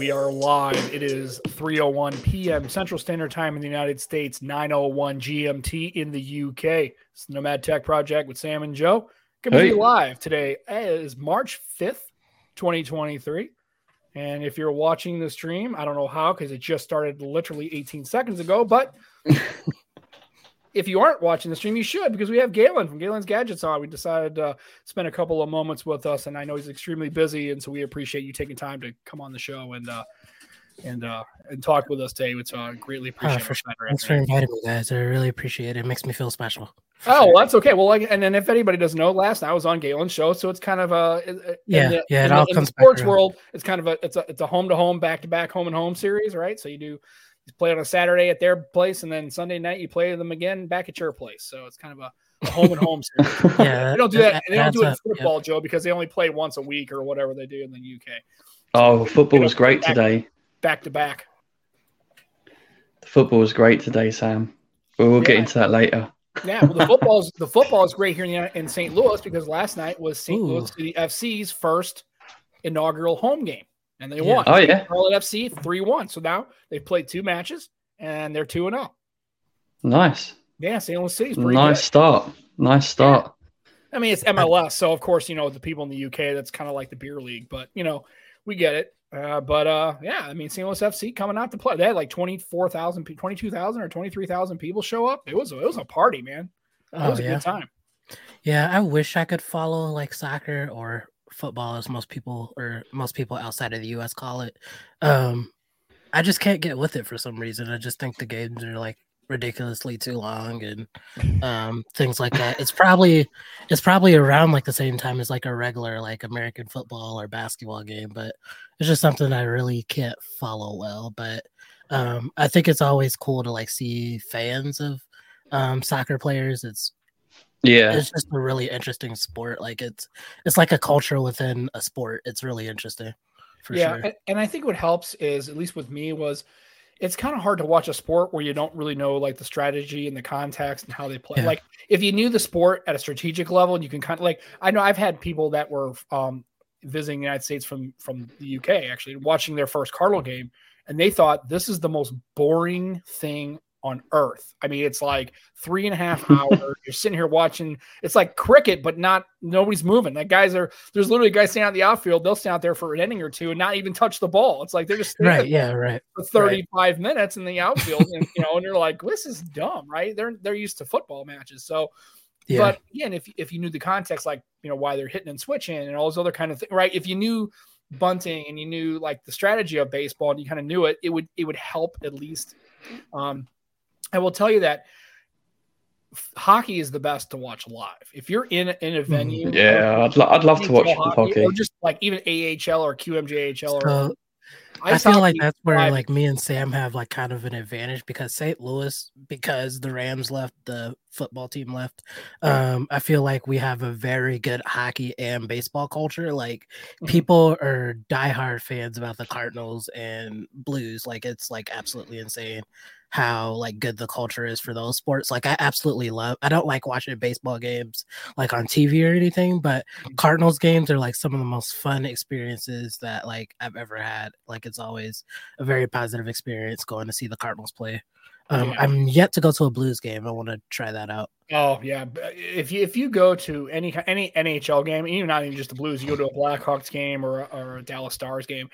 We are live. It is 3:01 p.m. Central Standard Time in the United States, 9:01 GMT in the UK. It's the Nomad Tech Project with Sam and Joe. Good to Hey. be live today. Is March 5th, 2023. And if you're watching the stream, I don't know how because it just started literally 18 seconds ago, but if you aren't watching the stream, you should because we have Gaylon from Gaylon's Gadgets on. We decided to spend a couple of moments with us, and I know he's extremely busy, and so we appreciate you taking time to come on the show and uh, and uh, and talk with us today. It's uh, greatly Uh, appreciated. for sure. Thanks for inviting me, guys. I really appreciate it. It makes me feel special. Oh, well, that's okay. Well, like, and then if anybody doesn't know, last night I was on Gaylon's show, so it's kind of a Yeah, the- yeah, it in the- all in the comes back sports around. world. It's kind of a it's a it's a home to home, back to back, home and home series, right? So you do you play on a Saturday at their place, and then Sunday night you play them again back at your place. So it's kind of a, a home and home series. Yeah, they don't do that- that. They don't do it in adds up, yeah. football, Joe, because they only play once a week or whatever they do in the UK, Oh, football was great today. back to back. The football was great today, Sam. But we'll get into that later. Yeah, well, the football is the football is great here in, the, in St. Louis because last night was St. Ooh. Louis City FC's first inaugural home game, and they Yeah. won. Oh yeah, Charlotte FC three one. So now they've played two matches and they're two and zero. nice, Yeah, St. Louis City's pretty nice start, nice start. good. I mean, it's MLS, so of course you know the people in the UK. That's kind of like the beer league, but you know we get it. Uh, but uh, yeah, I mean, St. Louis FC coming out to play. They had like 24,000, 22,000 or 23,000 people show up. It was, it was a party, man. It Oh was a yeah, good time. yeah. I wish I could follow like soccer or football, as most people or most people outside of the U.S. call it. Um, I just can't get with it for some reason. I just think the games are like ridiculously too long and um things like that. It's probably it's probably around like the same time as like a regular like American football or basketball game, but it's just something I really can't follow well. But um I think it's always cool to like see fans of um soccer players. It's Yeah, it's just a really interesting sport. Like it's it's like a culture within a sport. It's really interesting for yeah, sure. and, and I think what helps is at least with me was it's kind of hard to watch a sport where you don't really know like the strategy and the context and how they play. Yeah. Like if you knew the sport at a strategic level, and you can kind of like I know I've had people that were um, visiting the United States from from the UK actually watching their first Cardinal game, and they thought this is the most boring thing on earth. I mean, it's like three and a half hours. You're sitting here watching. It's like cricket, but not nobody's moving. Like guys are there's literally guys standing out the outfield. They'll stand out there for an inning or two and not even touch the ball. It's like they're just Right, yeah, right. for 35 minutes in the outfield, and you know, and you're like, this is dumb, right? They're they're used to football matches, so. Yeah. But again, if if you knew the context, like you know why they're hitting and switching and all those other kind of things, right? If you knew bunting and you knew like the strategy of baseball and you kind of knew it, it would it would help at least. Um, I will tell you that f- hockey is the best to watch live. If you're in in a venue, Mm-hmm. yeah. I'd, lo- I'd love to watch NHL hockey. or just like even AHL or QMJHL or So I feel like that's where live like me and Sam have like kind of an advantage because St. Louis, because the Rams left, the football team left. Um, I feel like we have a very good hockey and baseball culture. Like Mhm. people are diehard fans about the Cardinals and Blues. Like it's like absolutely insane how like good the culture is for those sports. Like I absolutely love. I don't like watching baseball games like on TV or anything, but Cardinals games are like some of the most fun experiences that like I've ever had. Like it's always a very positive experience going to see the Cardinals play. Um, Yeah. I'm yet to go to a Blues game. I want to try that out. Oh yeah, if you if you go to any any NHL game, even not even just the Blues, you go to a Blackhawks game or a- or a Dallas Stars game.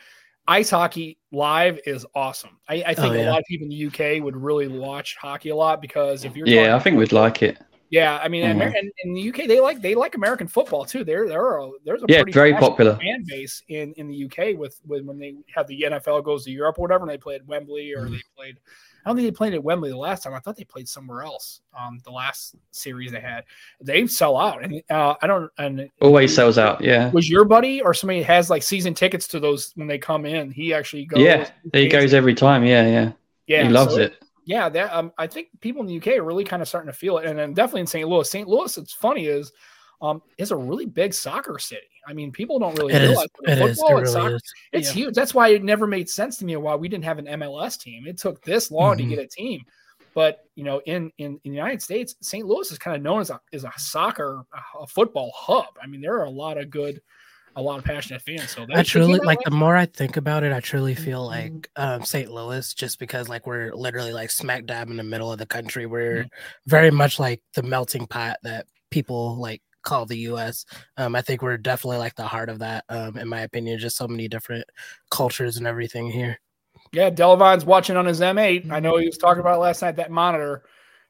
Ice hockey live is awesome. I, I think Oh, a lot of people in the UK would really watch hockey a lot because if you're Yeah, I think we'd like it. yeah, I mean, Mhm. Amer- and in the UK they like they like American football too. There there are a, there's a Yeah, pretty very popular. fan base in in the UK with, with when they have the NFL goes to Europe or whatever, and they play at Wembley or Mhm. they played. I don't think they played at Wembley the last time. I thought they played somewhere else. Um, the last series they had, they sell out, and uh, I don't. And Always sells out. Yeah, was your buddy or somebody has like season tickets to those when they come in? He actually goes. yeah. He goes every time. Yeah, yeah. Yeah, he loves so it. yeah, that um, I think people in the UK are really kind of starting to feel it, and then definitely in St. Louis. St. Louis, it's funny is, um, is a really big soccer city. I mean, people don't really It is. realize but It is. It football and really soccer, is. it's Yeah. huge. That's why it never made sense to me why we didn't have an MLS team. It took this long Mhm. to get a team, but you know, in in, in the United States, St. Louis is kind of known as a as a soccer a, a football hub. I mean, there are a lot of good a lot of passionate fans. So I truly like the more I think about it, I truly feel like um, St. Louis, just because like we're literally like smack dab in the middle of the country. We're mm-hmm. very much like the melting pot that people like call the U.S. Um, I think we're definitely like the heart of that, um, in my opinion. Just so many different cultures and everything here. Yeah, Dalevon's watching on his M8. I know he was talking about last night that monitor.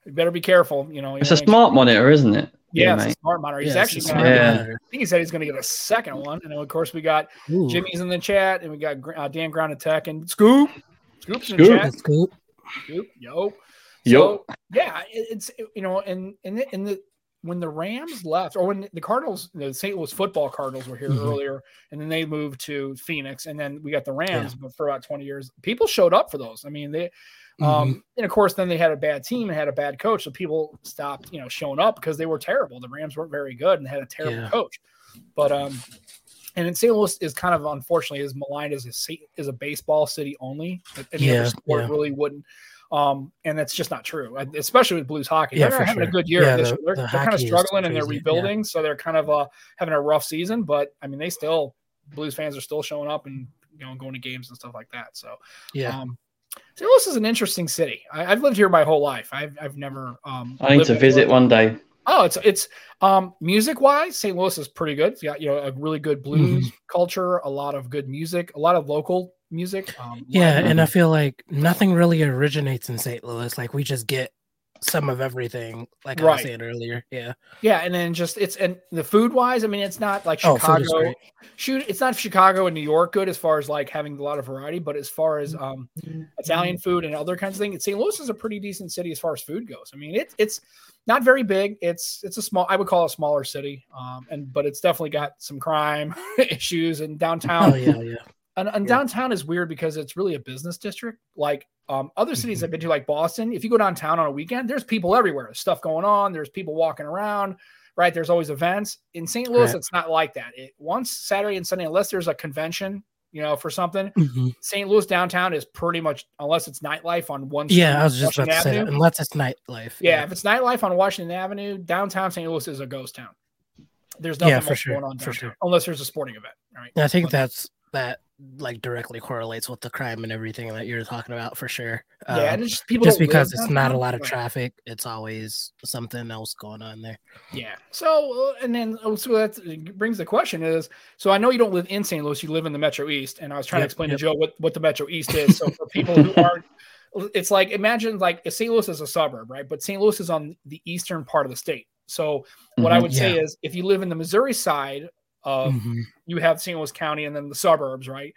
You better be careful. You know, it's a smart monitor, isn't it? Yeah, yeah smart monitor. He's yeah, actually gonna, yeah. I think he said he's going to get a second one. And then, of course, we got Ooh. Jimmy's in the chat, and we got uh, Dan Ground Tech and Scoop. Scoop's in Scoop. the chat. Scoop. Scoop. Yo. So, Yo. yeah, it's you know, and and in the when the Rams left, or when the Cardinals, the St. Louis football Cardinals were here mm-hmm. earlier, and then they moved to Phoenix, and then we got the Rams yeah. for about 20 years. People showed up for those. I mean, they, mm-hmm. um, and of course, then they had a bad team and had a bad coach, so people stopped, you know, showing up because they were terrible. The Rams weren't very good and had a terrible yeah. coach. But um, and in St. Louis is kind of unfortunately as maligned as a as a baseball city only. Any yeah, other sport yeah. really wouldn't. Um, and that's just not true, especially with Blues hockey. Yeah, they're having sure. a good year yeah, this the, year. They're, the they're kind of struggling and they're rebuilding, yeah. so they're kind of uh, having a rough season. But I mean, they still Blues fans are still showing up and you know going to games and stuff like that. So yeah. Um, St. Louis is an interesting city. I, have lived here my whole life. I've, I've never. Um, I need to visit one day. Oh, it's it's um music wise, St. Louis is pretty good. It's got you know a really good blues mm-hmm. culture, a lot of good music, a lot of local music. Um, yeah, and I feel like nothing really originates in St. Louis. Like we just get some of everything, like right. I was saying earlier. Yeah, yeah, and then just it's and the food wise, I mean, it's not like oh, Chicago. Oh, shoot, it's not Chicago and New York good as far as like having a lot of variety, but as far as um Italian food and other kinds of things, St. Louis is a pretty decent city as far as food goes. I mean, it's it's not very big. It's it's a small. I would call it a smaller city, um, and but it's definitely got some crime issues and downtown. Oh yeah, yeah. And, and yeah. downtown is weird because it's really a business district. Like um, other cities I've been to, like Boston, if you go downtown on a weekend, there's people everywhere. There's stuff going on. There's people walking around, right? There's always events. In St. Louis, right. it's not like that. It, once Saturday and Sunday, unless there's a convention, you know, for something, mm-hmm. St. Louis downtown is pretty much, unless it's nightlife on one. Yeah, I was just Washington about to Avenue, say that. Unless it's nightlife. Yeah, yeah, if it's nightlife on Washington Avenue, downtown St. Louis is a ghost town. There's nothing yeah, for sure. going on downtown, for sure. unless there's a sporting event. Right. I think but, that's that like directly correlates with the crime and everything that you're talking about for sure. Um, yeah, just people just because it's not a lot of traffic, it's always something else going on there. Yeah. So uh, and then oh, so that brings the question is so I know you don't live in St. Louis, you live in the Metro East, and I was trying yep, to explain yep. to Joe what what the Metro East is. So for people who aren't it's like imagine like St. Louis is a suburb, right? But St. Louis is on the eastern part of the state. So what mm-hmm, I would yeah. say is if you live in the Missouri side of mm-hmm. you have St. Louis County and then the suburbs, right?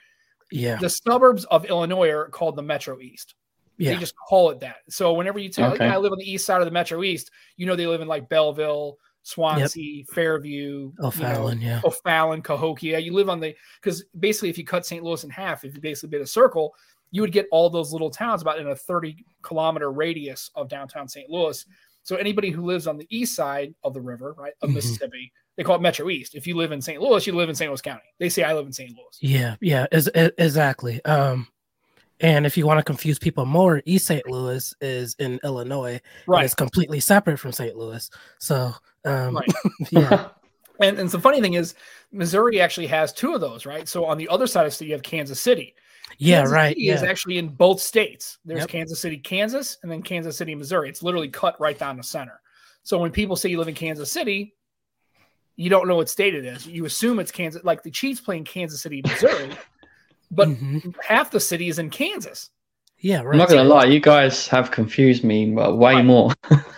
Yeah. The suburbs of Illinois are called the Metro East. Yeah. They just call it that. So whenever you tell okay. I live on the east side of the Metro East, you know they live in like Belleville, Swansea, yep. Fairview, O'Fallon, you know, yeah, O'Fallon, Cahokia. You live on the because basically if you cut St. Louis in half, if you basically did a circle, you would get all those little towns about in a 30 kilometer radius of downtown St. Louis. So anybody who lives on the east side of the river, right, of mm-hmm. Mississippi, they call it Metro East. If you live in St. Louis, you live in St. Louis County. They say I live in St. Louis. Yeah, yeah, is, exactly. Um, and if you want to confuse people more, East St. Louis is in Illinois. Right. It's completely separate from St. Louis. So, um, right. yeah. and, and the funny thing is, Missouri actually has two of those, right? So on the other side of the state, you have Kansas City. Yeah, Kansas right. City yeah. is actually in both states. There's yep. Kansas City, Kansas, and then Kansas City, Missouri. It's literally cut right down the center. So when people say you live in Kansas City, you don't know what state it is. You assume it's Kansas, like the Chiefs playing Kansas City, Missouri, but mm-hmm. half the city is in Kansas. Yeah, right. I'm not gonna lie, you guys have confused me way right. more.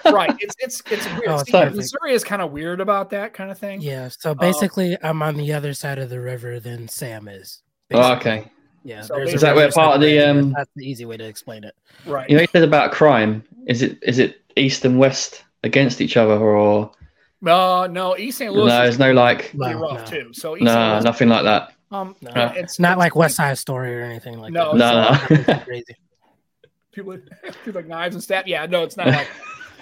right. It's it's it's weird. Oh, See, Missouri is kind of weird about that kind of thing. Yeah. So basically, um, I'm on the other side of the river than Sam is. Oh, okay. Yeah. So is that where part of the um? That's the easy way to explain it. Right. You know, you said about crime. Is it is it east and west against each other, or uh, no, East St. Louis. No, there's no like. Pretty rough no. too. So East no, nothing like that. Um, no. it's not like West Side Story or anything like no, that. No, no, crazy. People, people like knives and stab. Yeah, no, it's not like.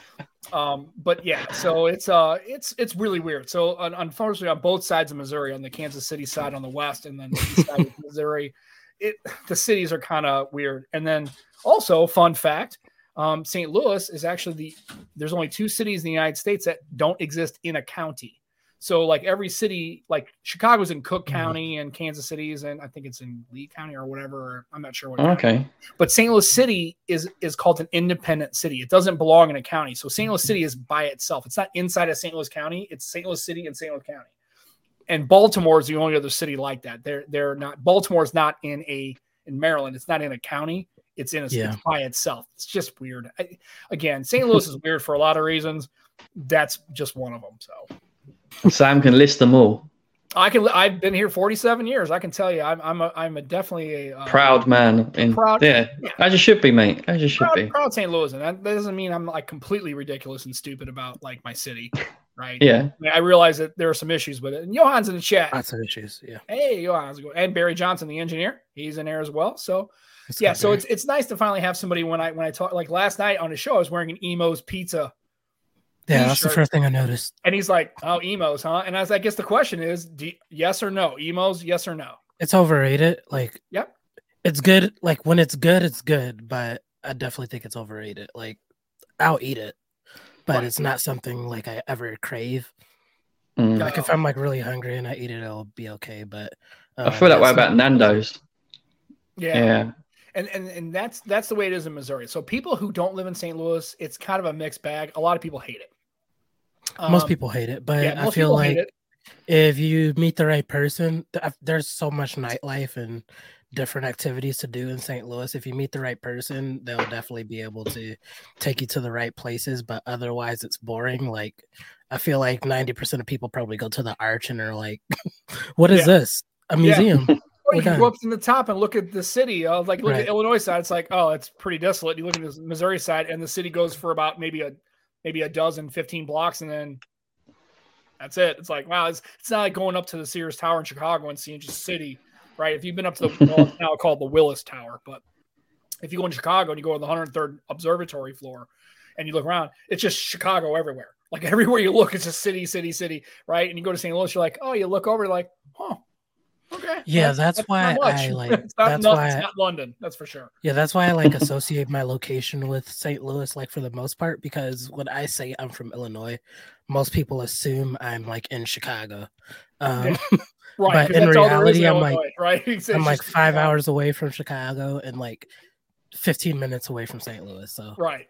um, but yeah, so it's uh, it's it's really weird. So unfortunately, on both sides of Missouri, on the Kansas City side on the west, and then the east side of Missouri, it the cities are kind of weird. And then also, fun fact um, St. Louis is actually the there's only two cities in the United States that don't exist in a county. So like every city, like Chicago's in Cook Mhm. County and Kansas City's and I think it's in Lee County or whatever. I'm not sure what. county. Okay. But St. Louis City is is called an independent city. It doesn't belong in a county. So St. Louis City is by itself. It's not inside of St. Louis County. It's St. Louis City and St. Louis County. And Baltimore is the only other city like that. They're they're not. Baltimore is not in a in Maryland. It's not in a county. It's in a Yeah. it's by itself. It's just weird. I, again, St. Louis is weird for a lot of reasons. That's just one of them. So Sam can list them all. I can. I've been here 47 years. I can tell you, I'm I'm a, I'm a definitely a uh, Proud man. In, Proud- Yeah. yeah. As you should be, mate. As you should proud, be. proud St. Louis, and that, that doesn't mean I'm like completely ridiculous and stupid about like my city, right? Yeah. I, mean, I realize that there are some issues with it. And Johan's in the chat. Lots of issues. Yeah. Hey, Johan, how's? And Barry Johnson, the engineer, he's in there as well. So It's yeah, so there. it's it's nice to finally have somebody when I when I talk like last night on the show, I was wearing an Imo's pizza, yeah, that's the first thing I noticed. and he's like, "Oh, Imo's, huh?" And I was, I guess the question is, do, yes or no? Imo's, yes or no? It's overrated. Like, Yep. it's good. Like when it's good, it's good. But I definitely think it's overrated. Like, I'll eat it, but it's not something like I ever crave. Mm. Like if I'm like really hungry and I eat it, it'll be okay. But I uh, feel that way about not- Nando's. Yeah. Yeah. And, and and that's that's the way it is in Missouri. So people who don't live in St. Louis, it's kind of a mixed bag. A lot of people hate it. Most Um, people hate it, but yeah, I feel like if you meet the right person, there's so much nightlife and different activities to do in St. Louis. If you meet the right person, they'll definitely be able to take you to the right places. But otherwise, it's boring. Like I feel like ninety percent of people probably go to the Arch and are like, "What is Yeah. this? A museum?" Or you go up to the top and look at the city. Uh, like look at Right. the Illinois side, it's like, oh, it's pretty desolate. You look at the Missouri side, and the city goes for about maybe a maybe a dozen, 15 blocks, and then that's it. It's like, wow, it's it's not like going up to the Sears Tower in Chicago and seeing just city, right? If you've been up to the well, it's now called the Willis Tower, but if you go in Chicago and you go to the 103rd observatory floor and you look around, it's just Chicago everywhere. Like everywhere you look, it's just city, city, city, right? And you go to St. Louis, you're like, oh, you look over, like, huh, okay. Yeah, that's not why. I, like- it's not, that's no- why it's not London, that's for sure. Yeah, that's why I like associate my location with St. Louis, like for the most part, because when I say I'm from Illinois, most people assume I'm like in Chicago. Um, Right. But in that's all there is reality, in I'm like- right? It's I'm like five hours away from Chicago and like 15 minutes away from St. Louis. So Right.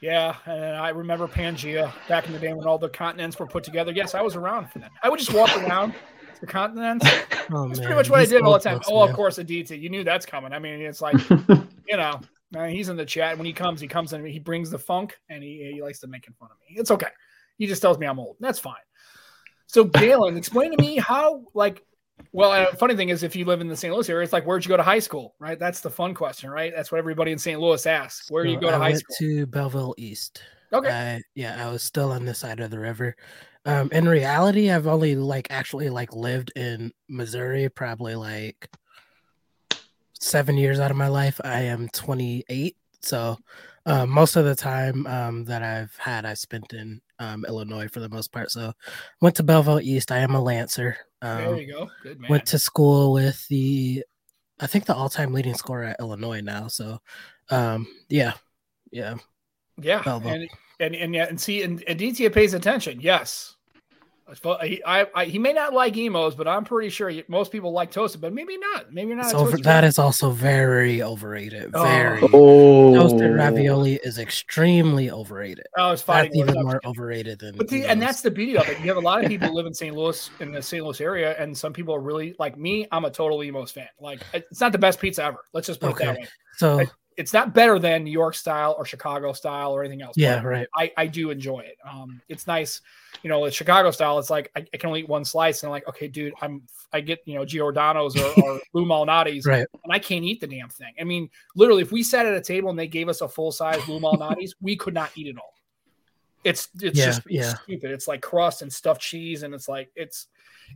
Yeah, and I remember Pangea back in the day when all the continents were put together. Yes, I was around for that. I would just walk around the continents. oh, That's man, pretty much what I did all the time. Oh, of man. course, Aditi. You knew that's coming. I mean, it's like you know, uh, he's in the chat. When he comes, he comes in. He brings the funk, and he he likes to make fun of me. It's okay. He just tells me I'm old. That's fine. So, Gaylon, explain to me how, like, well, uh, funny thing is, if you live in the St. Louis area, it's like, where'd you go to high school, right? That's the fun question, right? That's what everybody in St. Louis asks. Where do you So go to I high went school? to Belleville East. Okay. I, yeah, I was still on this side of the river. Um, in reality, I've only like actually like lived in Missouri probably like seven years out of my life. I am 28, so uh, most of the time um, that I've had, I spent in um, Illinois for the most part. So went to Belleville East. I am a Lancer. there Um, you go. Good man. went to school with the, I think the all-time leading scorer at Illinois now. So um, yeah, yeah. yeah. Belleville. And, and, and, yeah, and see, and Aditya pays attention. Yes. He, I, I, he may not like Imo's, but I'm pretty sure he- most people like toasted, but maybe not. Maybe you're not. It's a over, toasted that fan. is also very overrated. Oh. Very oh. toasted ravioli is extremely overrated. Oh, it's fighting That's even it. more overrated than. But the, and that's the beauty of it. You have a lot of people who live in St. Louis in the St. Louis area, and some people are really like me. I'm a total Imo's fan. Like it's not the best pizza ever. Let's just put it that way. so. It's not better than New York style or Chicago style or anything else. Yeah, right. I, I do enjoy it. Um, it's nice, you know, the Chicago style. It's like I, I can only eat one slice, and I'm like, okay, dude, I'm I get you know Giordano's or, or Lou Malnati's, Right. and I can't eat the damn thing. I mean, literally, if we sat at a table and they gave us a full size Lou Malnati's, we could not eat it all. It's it's Yeah, just yeah. stupid. It's like crust and stuffed cheese, and it's like it's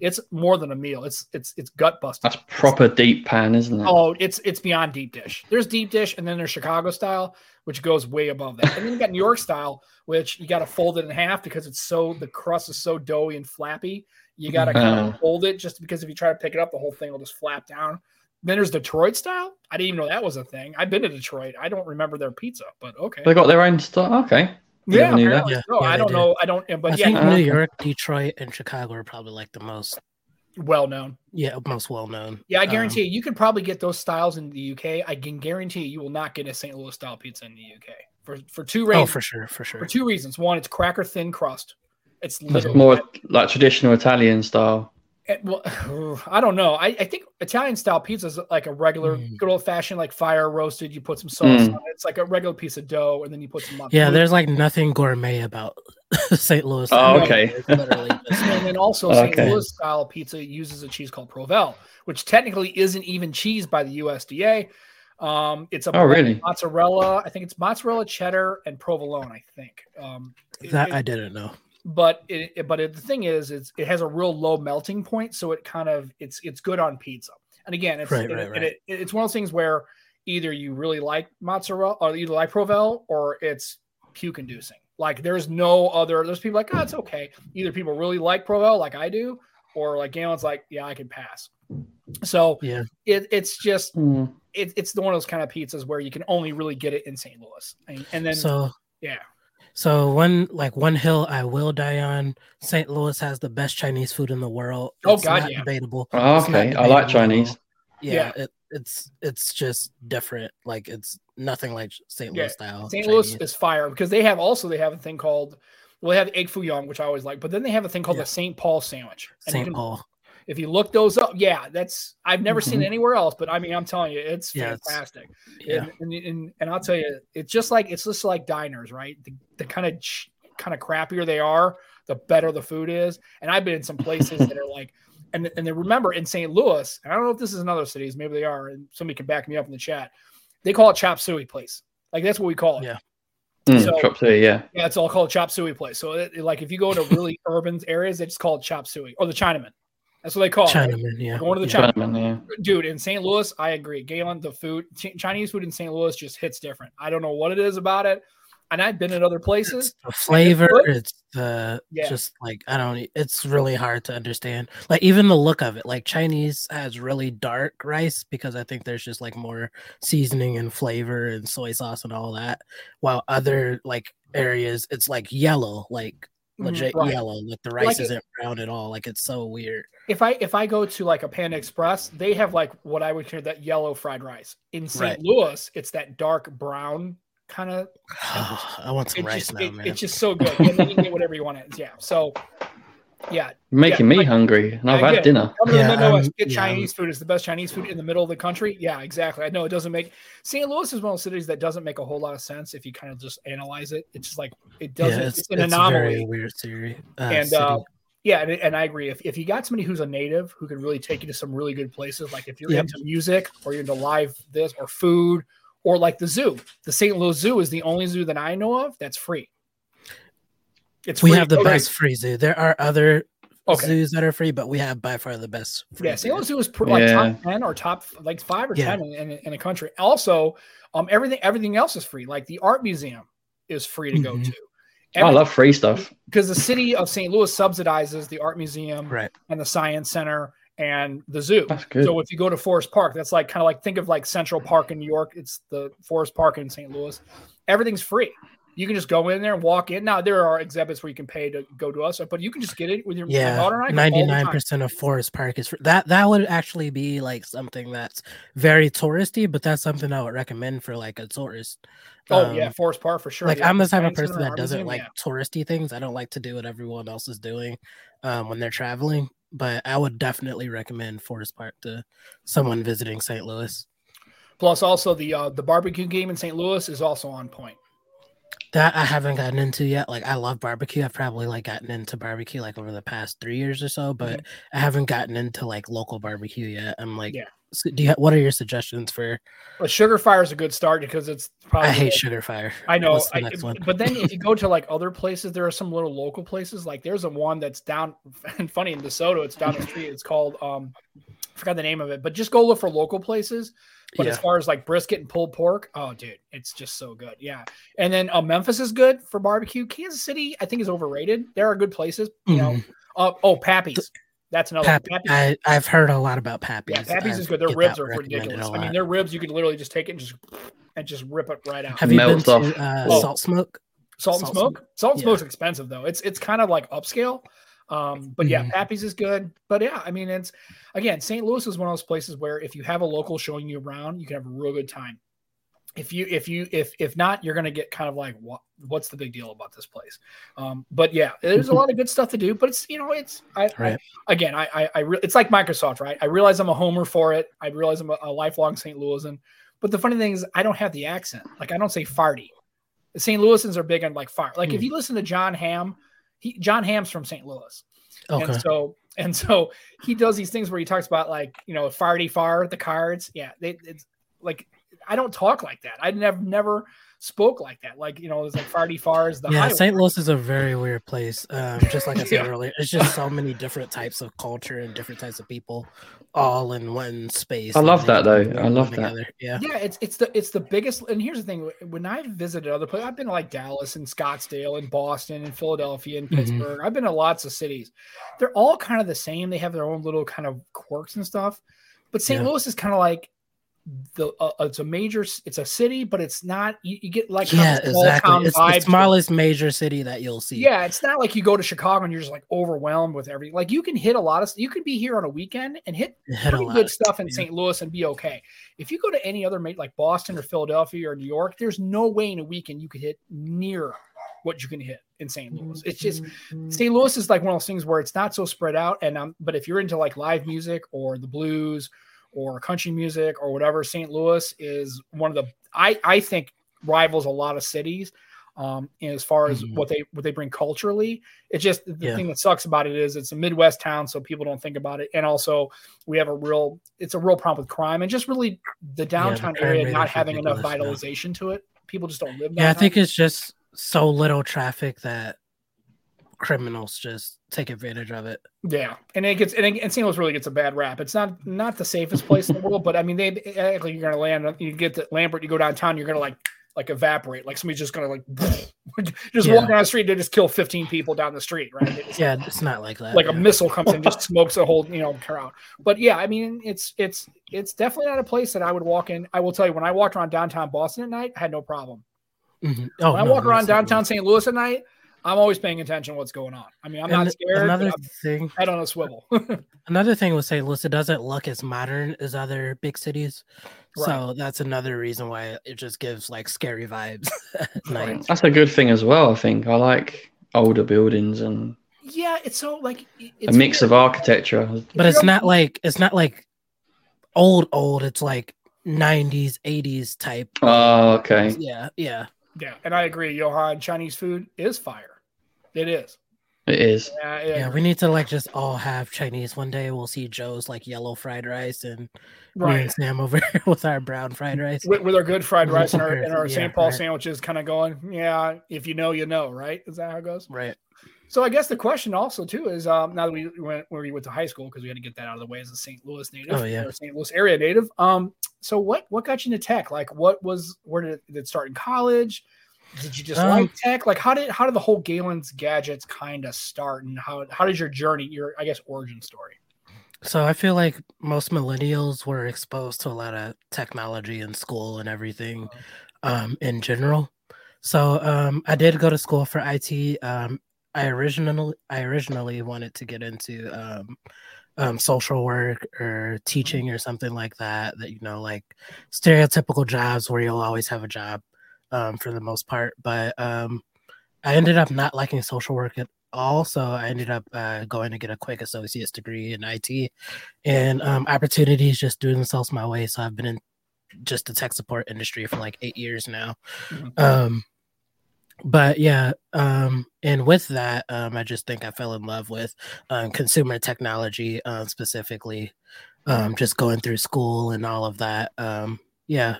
it's more than a meal. It's it's it's gut busting. That's proper deep pan, isn't it? Oh, it's it's beyond deep dish. There's deep dish, and then there's Chicago style, which goes way above that. And then you got New York style, which you got to fold it in half because it's so the crust is so doughy and flappy. You got to kind of fold it just because if you try to pick it up, the whole thing will just flap down. Then there's Detroit style. I didn't even know that was a thing. I've been to Detroit. I don't remember their pizza, but okay. They got their own stuff. Okay. You Yeah, never apparently Yeah, so. yeah, I don't do. know. I don't. But I yeah, think uh, New. York, Detroit, and Chicago are probably like the most well known. yeah most well known. Yeah, I Um, guarantee you, you could probably get those styles in the UK. I can guarantee you, you will not get a St. Louis style pizza in the UK for for two Oh, reasons. Oh, for sure, for sure. for two reasons. One, it's cracker thin crust. It's That's more like traditional Italian style. Eh, well, I don't know. I, I think Italian style pizza is like a regular, Mm. good old fashioned, like fire roasted. You put some sauce Mm. on it. It's like a regular piece of dough, and then you put some. Yeah, there's like nothing gourmet about St. Louis. Oh, okay. Literally And then also, St. Okay. Louis style pizza uses a cheese called Provel, which technically isn't even cheese by the USDA. Um, it's a Oh, really? mozzarella. I think it's mozzarella, cheddar, and provolone. I think. Um, that it- I didn't know. But it, it- but it, the thing is, it's it has a real low melting point, so it kind of it's it's good on pizza. And again, it's Right, it- right, right. it- it's one of those things where either you really like mozzarella or you like Provel or it's puke inducing. Like there's no other. There's people like, oh, it's okay. Either people really like Provel, like I do, or like Gaylon's like, yeah, I can pass. So Yeah. it, it's just Mm. it, it's one of those kind of pizzas where you can only really get it in St. Louis, and, and then So yeah, so one like one hill I will die on. St. Louis has the best Chinese food in the world. Oh, It's God, not yeah. debatable. Oh, It's not okay, I like debatable at all. Chinese. Yeah, It, it's it's just different. Like it's nothing like St. Louis Yeah, style. St. Louis Chinese. is fire because they have also they have a thing called well they have egg foo young which I always like, but then they have a thing called Yeah. the St. Paul sandwich. St. Paul. If you look those up, yeah, that's I've never seen Mhm. it anywhere else, but I mean I'm telling you, it's Yeah, it's- fantastic. Yeah. And, and, and and I'll tell you, it's just like it's just like diners, right? The, the kind of kind of crappier they are, the better the food is. And I've been in some places that are like, and and then remember in St. Louis, and I don't know if this is in other cities, maybe they are, and somebody can back me up in the chat. They call it chop suey place, like that's what we call it. Yeah. Mm, So- chop suey, yeah. Yeah, it's all called chop suey place. So, it, it- like, if you go to really urban areas, they just call it chop suey or the Chinaman. That's what they call it. Chinaman, yeah. Going to the yeah. Chinaman, yeah. Dude, in St. Louis, I agree. Gaylon, the food, Ch- Chinese food in St. Louis just hits different. I don't know what it is about it. And I've been in other places. It's the flavor, good. it's the Yeah. just like I don't it's really hard to understand. Like even the look of it. Like Chinese has really dark rice because I think there's just like more seasoning and flavor and soy sauce and all that. While other like areas it's like yellow, like legit mm-hmm. Right. yellow. Like the rice Like it- isn't brown at all. Like it's so weird. If I if I go to like a Panda Express, they have like what I would consider that yellow fried rice. In St. Right. Louis, it's that dark brown kind of. I want some rice just now, it- man. it's just so good. And then you can get whatever you want. It. Yeah. So, yeah, You're making Yeah, me like- hungry, and I've I had dinner. Come to Yeah, the Midwest, um, get yeah, Chinese food. It's the best Chinese food in the middle of the country. Yeah, exactly. I know it doesn't make St. Louis is one of those cities that doesn't make a whole lot of sense if you kind of just analyze it. It's just like it doesn't. yeah, it's, it's, an it's a anomaly. very weird theory. Uh, and city. uh, yeah, and, and I agree. If, if you got somebody who's a native who can really take you to some really good places, like if you're Yep. into music or you're into live this or food or like the zoo, the St. Louis Zoo is the only zoo that I know of that's free. It's we free have the go to. best free zoo. There are other Okay. zoos that are free, but we have by far the best. Free Yeah, St. zoo. Louis Zoo is pr- like top ten or top like five or Yeah. ten in, in, in a country. Also, um, everything everything else is free. Like the art museum is free to go Mhm. to. I love free stuff. because the city of St. Louis subsidizes the art museum Right. and the science center and the zoo. That's good. So if you go to Forest Park, that's like kind of like think of like Central Park in New York. It's the Forest Park in St. Louis. Everything's free. You can just go in there and walk in. Now there are exhibits where you can pay to go to us, but you can just get it with your Yeah, daughter and I. go all the ninety nine percent of Forest Park is free. That that would actually be like something that's very touristy, but that's something I would recommend for like a tourist. Oh Um, yeah, Forest Park for sure. like yeah. I'm the type of person that doesn't like yeah. touristy things. I don't like to do what everyone else is doing um, when they're traveling. But I would definitely recommend Forest Park to someone visiting St. Louis. Plus, also the uh, the barbecue game in St. Louis is also on point. That I haven't gotten into yet. Like I love barbecue. I've probably like gotten into barbecue like over the past three years or so, but I haven't gotten into like local barbecue yet. I'm like, Mm-hmm. Yeah. so do you? What are your suggestions for? But Sugarfire is a good start because it's probably I hate Sugarfire. I know. The I, next one? but then if you go to like other places, there are some little local places. Like there's a one that's down and funny in DeSoto. It's down the street. It's called um, I forgot the name of it. But just go look for local places. But as far as like brisket and pulled pork, oh dude, it's just so good. Yeah. And then uh, Memphis is good for barbecue. Kansas City, I think, is overrated. There are good places. You know. Mhm. Uh, oh, Pappy's. That's another. Pap- one. Pappy's. I, I've heard a lot about Pappy's. yeah, Pappy's is I've good. Their ribs are ridiculous. I mean, their ribs you could literally just take it and just and just rip it right out. Have you been melts to uh, Oh. Salt Smoke? Salt and Salt smoke. Salt and yeah. smoke's expensive though. It's it's kind of like upscale. Um, but yeah, Mhm. Pappy's is good. But yeah, I mean, it's again, St. Louis is one of those places where if you have a local showing you around, you can have a real good time. If you if you if if not, you're gonna get kind of like what what's the big deal about this place? Um, but yeah, there's a lot of good stuff to do. But it's you know it's I, I again I I, I re- it's like Microsoft, right? I realize I'm a homer for it. I realize I'm a, a lifelong St. Louisan. But the funny thing is, I don't have the accent. Like I don't say farty. The St. Louisans are big on like fire. Like if Hmm. you listen to Jon Hamm, he Jon Hamm's from St. Louis. Okay. And so and so he does these things where he talks about like you know farty far the cards. Yeah, they, it's like I don't talk like that. I never never spoke like that. Like you know, it's like farty far is the yeah, highway. St. Louis is a very weird place. Um, just like I said Yeah. earlier, it's just so many different types of culture and different types of people, all in one space. I love that, though. I love that. together. Yeah. Yeah, it's it's the it's the biggest. And here's the thing: when I've visited other places, I've been to like Dallas and Scottsdale and Boston and Philadelphia and Mhm. Pittsburgh. I've been to lots of cities. They're all kind of the same. They have their own little kind of quirks and stuff. But St. Yeah. Louis is kind of like the uh, it's a major. It's a city, but it's not. You, you get like yeah, kind of small exactly. It's the smallest major city that you'll see. Yeah, it's not like you go to Chicago and you're just like overwhelmed with everything. Like you can hit a lot of. You could be here on a weekend and hit hit pretty good stuff in. St. Louis and be okay. If you go to any other ma- like Boston or Philadelphia or New York, there's no way in a weekend you could hit near what you can hit in St. Louis. It's just St. Louis is like one of those things where it's not so spread out. And um, but if you're into like live music or the blues or country music or whatever, St. Louis is one of the I I think rivals a lot of cities. Um, as far as Mhm. what they what they bring culturally, it's just the Yeah. thing that sucks about it is it's a Midwest town, so people don't think about it, and also we have a real it's a real problem with crime and just really the downtown crime area not having enough ridiculous now. vitalization to it. People just don't live. Yeah, I think it's just so little traffic that criminals just take advantage of it. Yeah, and it gets and, it, and St. Louis really gets a bad rap. It's not not the safest place in the world, but I mean, they act like you're gonna land. You get to Lambert, you go downtown, you're gonna like like evaporate. Like somebody's just gonna like just Yeah. walk down the street. They just kill 15 people down the street, right? It's Yeah, it's not like that. like a missile comes and just smokes a whole you know crowd. But yeah, I mean, it's it's it's definitely not a place that I would walk in. I will tell you, when I walked around downtown Boston at night, I had no problem. Mhm. Oh, when I no, walk around downtown. St. Louis at night, I'm always paying attention to what's going on. I mean, I'm And not scared. Another thing, head on a swivel. another thing with St. Louis, it doesn't look as modern as other big cities. Right. So that's another reason why it just gives like scary vibes Right. That's a good thing as well. I think I like older buildings and Yeah, it's so like a it's mix of architecture. But it's not like it's not like old old. It's like 90s, 80s type. Oh, okay. Yeah, yeah. Yeah, and I agree. Johan, Chinese food is fire. It is. It is. Yeah, I Yeah, we need to like just all have Chinese one day. We'll see Joe's like yellow fried rice and me and Sam over here with our brown fried rice. With, with our good fried rice and our, and our Yeah, St. Paul right. sandwiches, kind of going. Yeah, if you know, you know, right? Is that how it goes? Right. So I guess the question also too is um, now that we went where we went to high school because we had to get that out of the way as a St. Louis native, Oh, yeah. or St. Louis area native. Um, so what what got you into tech? Like, what was where did it, did it start in college? Did you just Um, like tech? Like, how did how did the whole Gaylon's gadgets kind of start, and how how did your journey, your I guess origin story? So I feel like most millennials were exposed to a lot of technology in school and everything um, in general. So um, I did go to school for IT. Um, I originally I originally wanted to get into um, um, social work or teaching or something like that. That you know, like stereotypical jobs where you'll always have a job um, for the most part. But um, I ended up not liking social work at all, so I ended up uh, going to get a quick associate's degree in IT, and um, opportunities just drew themselves my way. So I've been in just the tech support industry for like eight years now. Mhm. Um, but yeah, um, and with that, um, I just think I fell in love with um, consumer technology, uh, specifically, um, just going through school and all of that. Um, yeah,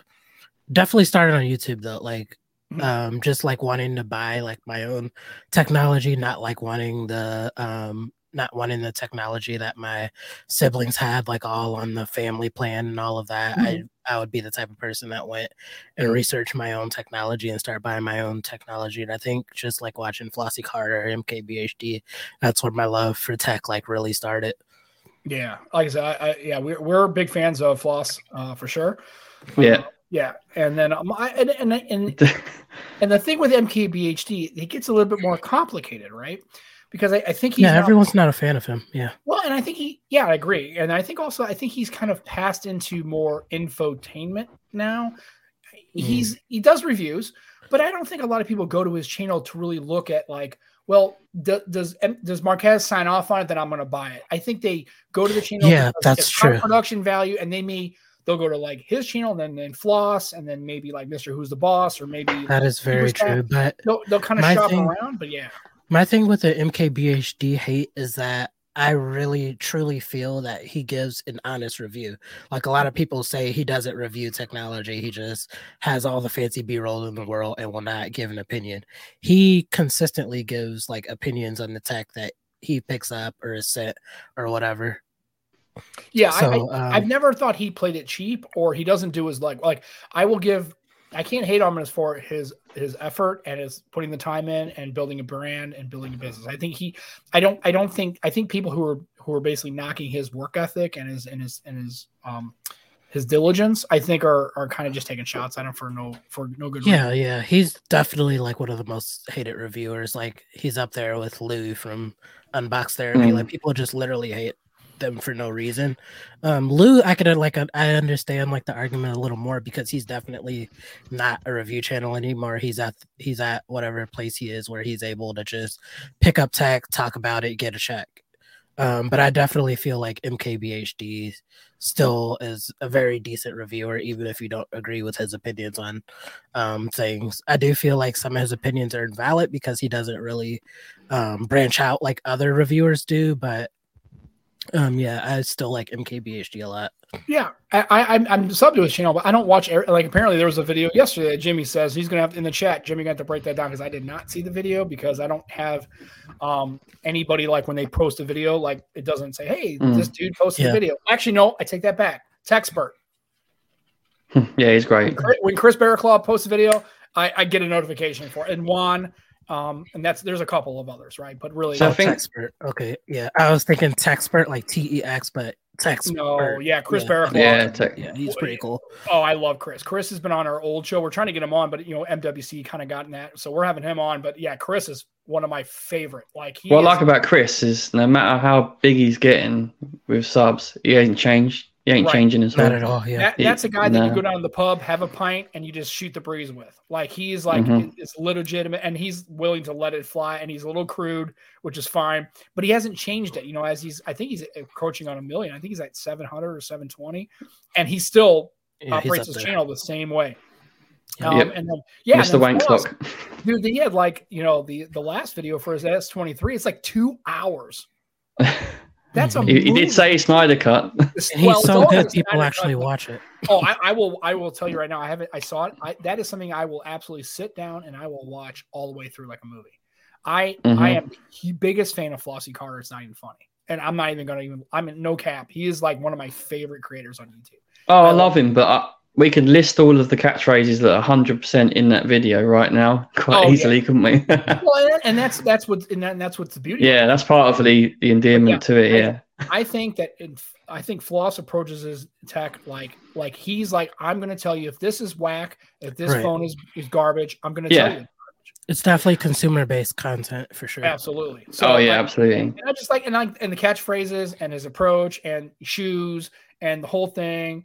definitely started on YouTube though, like, Mhm. um, just like wanting to buy like my own technology, not like wanting the um, not wanting the technology that my siblings had, like all on the family plan and all of that. I I would be the type of person that went and research my own technology and start buying my own technology. And I think just like watching Flossy Carter, MKBHD, that's where my love for tech like really started. Yeah, like I said, I, I, yeah, we're we're big fans of Floss uh, for sure. Yeah. Yeah, and then um, I, and and, and And the thing with MKBHD, it gets a little bit more complicated, right? Because I, I think he's yeah, not- everyone's not a fan of him. Yeah. well, and I think he, yeah, I agree, and I think also I think he's kind of passed into more infotainment now. He's he does reviews, but I don't think a lot of people go to his channel to really look at like, well, do, does does Marquez sign off on it? Then I'm going to buy it. I think they go to the channel. Yeah, that's true. Production value, and they may they'll go to like his channel, and then then Floss, and then maybe like Mister Who's the Boss, or maybe That is very true. But they'll, they'll kind of shop thing- around. But yeah, My thing with the MKBHD hate is that I really truly feel that he gives an honest review. Like a lot of people say he doesn't review technology, he just has all the fancy B roll in the world and will not give an opinion. He consistently gives like opinions on the tech that he picks up or is sent or whatever. Yeah. I, I, So um, I've never thought he played it cheap or he doesn't do his like like I will give I can't hate on him for his his effort and his putting the time in and building a brand and building a business. I think he I don't I don't think I think people who are who are basically knocking his work ethic and his and his and his um his diligence I think are are kind of just taking shots at him for no for no good reason. Yeah, yeah, he's definitely like one of the most hated reviewers. Like he's up there with Lew from Unbox Therapy. Mm. Like people just literally hate them for no reason. Um, Lew, I could like I understand like the argument a little more because he's definitely not a review channel anymore. He's at he's at whatever place he is where he's able to just pick up tech, talk about it, get a check. Um, but I definitely feel like MKBHD still is a very decent reviewer, even if you don't agree with his opinions on um, things. I do feel like some of his opinions are invalid because he doesn't really um, branch out like other reviewers do. But um, yeah, I still like MKBHD a lot. Yeah, I, I I'm I'm subbed to his channel, but I don't watch. Like apparently there was a video yesterday that Jimmy says he's gonna have in the chat. Jimmy got to break that down because I did not see the video because I don't have um anybody like when they post a video like it doesn't say hey Mm. this dude posted Yeah. a video. Actually, no, I take that back. Texpert. yeah, he's When great. Chris, when Chris Barraclough posts a video, I, I get a notification for it. And Juan, um, and that's there's a couple of others, right? But really, So I think- Texpert. Okay, yeah, I was thinking Texpert like T E X, but Texpert. no, yeah, Chris yeah. Barraclough. Yeah, tech- Yeah, he's pretty cool. Oh, I love Chris. Chris has been on our old show. We're trying to get him on, but you know, MWC kind of gotten that, so we're having him on. But yeah, Chris is one of my favorite. Like he What I like about Chris is no matter how big he's getting with subs, he ain't changed. He ain't Right. changing his Not head. at all. Yeah, that, that's a guy that you go down to the pub, have a pint, and you just shoot the breeze with. Like he's like Mhm. it's legitimate, and he's willing to let it fly. And he's a little crude, which is fine, but he hasn't changed it. You know, as he's I think he's approaching on a million. I think he's at seven hundred or seven twenty, and he still yeah operates his there. channel the same way. Yeah. Um, Yep. And then yeah, and Mr. then Wank Clock. dude, he had like you know the the last video for his S twenty three. It's like two hours. That's a he, he did say Snyder cut. And he's well, so good, his people Snyder actually Cut. watch it. Oh, I, I will. I will tell you right now. I haven't. I saw it. I, that is something I will absolutely sit down and I will watch all the way through like a movie. I I Mhm. am the biggest fan of Flossy Carter. It's not even funny, and I'm not even gonna even. I'm in no cap. He is like one of my favorite creators on YouTube. Oh, I I love him, but I, we could list all of the catchphrases that are 100% in that video right now quite Oh, yeah. easily, couldn't we? Well, and, and that's that's what and, that, and that's what's the beauty. of it. yeah, that's part of the, the endearment Yeah, to it. I- Yeah. I think that in, I think Floss approaches his tech like like he's like I'm going to tell you if this is whack, if this Right. phone is, is garbage, I'm going to Yeah. tell you. It's definitely consumer based content for sure. Absolutely. oh, yeah, like, absolutely. And I just like and like and the catchphrases and his approach and shoes and the whole thing.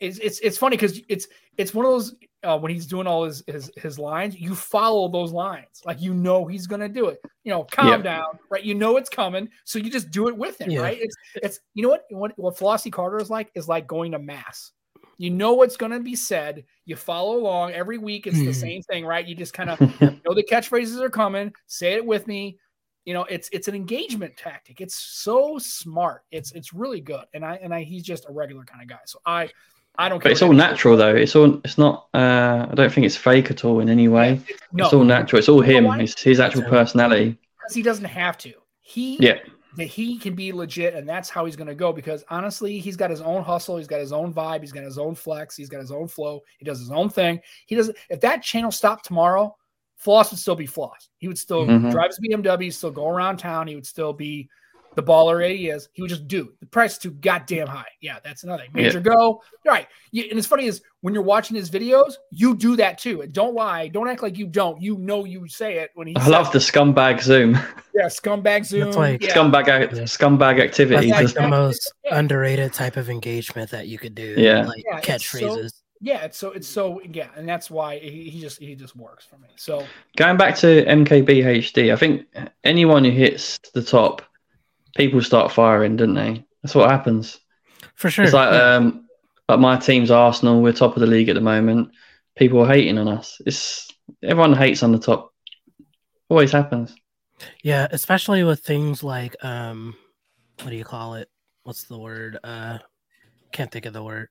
It's it's it's funny because it's it's one of those uh, when he's doing all his, his his lines, you follow those lines like you know he's gonna do it. You know, calm Yeah. down, right? You know it's coming, so you just do it with him, Yeah. right? It's it's you know what what what Flossy Carter is like is like going to mass. You know what's going to be said. You follow along every week. It's the Mhm. same thing, right? You just kind of know the catchphrases are coming. Say it with me. You know, it's it's an engagement tactic. It's so smart. It's it's really good. And I and I he's just a regular kind of guy. So I I don't care. But it's all natural, though. It's all. It's not. Uh, I don't think it's fake at all in any way. It's- no, It's all natural. It's all him. It's his actual personality. because he doesn't have to. He Yeah. that he can be legit and that's how he's going to go because honestly he's got his own hustle he's got his own vibe he's got his own flex he's got his own flow he does his own thing he doesn't if that channel stopped tomorrow floss would still be floss he would still Mhm. drive his bmw still go around town he would still be the baller he is, he would just do. The price is too goddamn high. Yeah, that's another. Major yeah. go. All right. You, and it's funny is when you're watching his videos, you do that too. And don't lie. Don't act like you don't. You know you say it when he. I love the scumbag zoom. Yeah, scumbag zoom. like yeah. scumbag yeah. scumbag activity. That's like the most underrated type of engagement that you could do. Yeah, like catchphrases. So, yeah, it's so it's so yeah, and that's why he, he just he just works for me. So going back to MKBHD, I think anyone who hits the top, people start firing, don't they? That's what happens. For sure. It's like yeah. um, like my team's Arsenal. We're top of the league at the moment. People are hating on us. It's everyone hates on the top. Always happens. Yeah, especially with things like um, what do you call it? What's the word? Uh, can't think of the word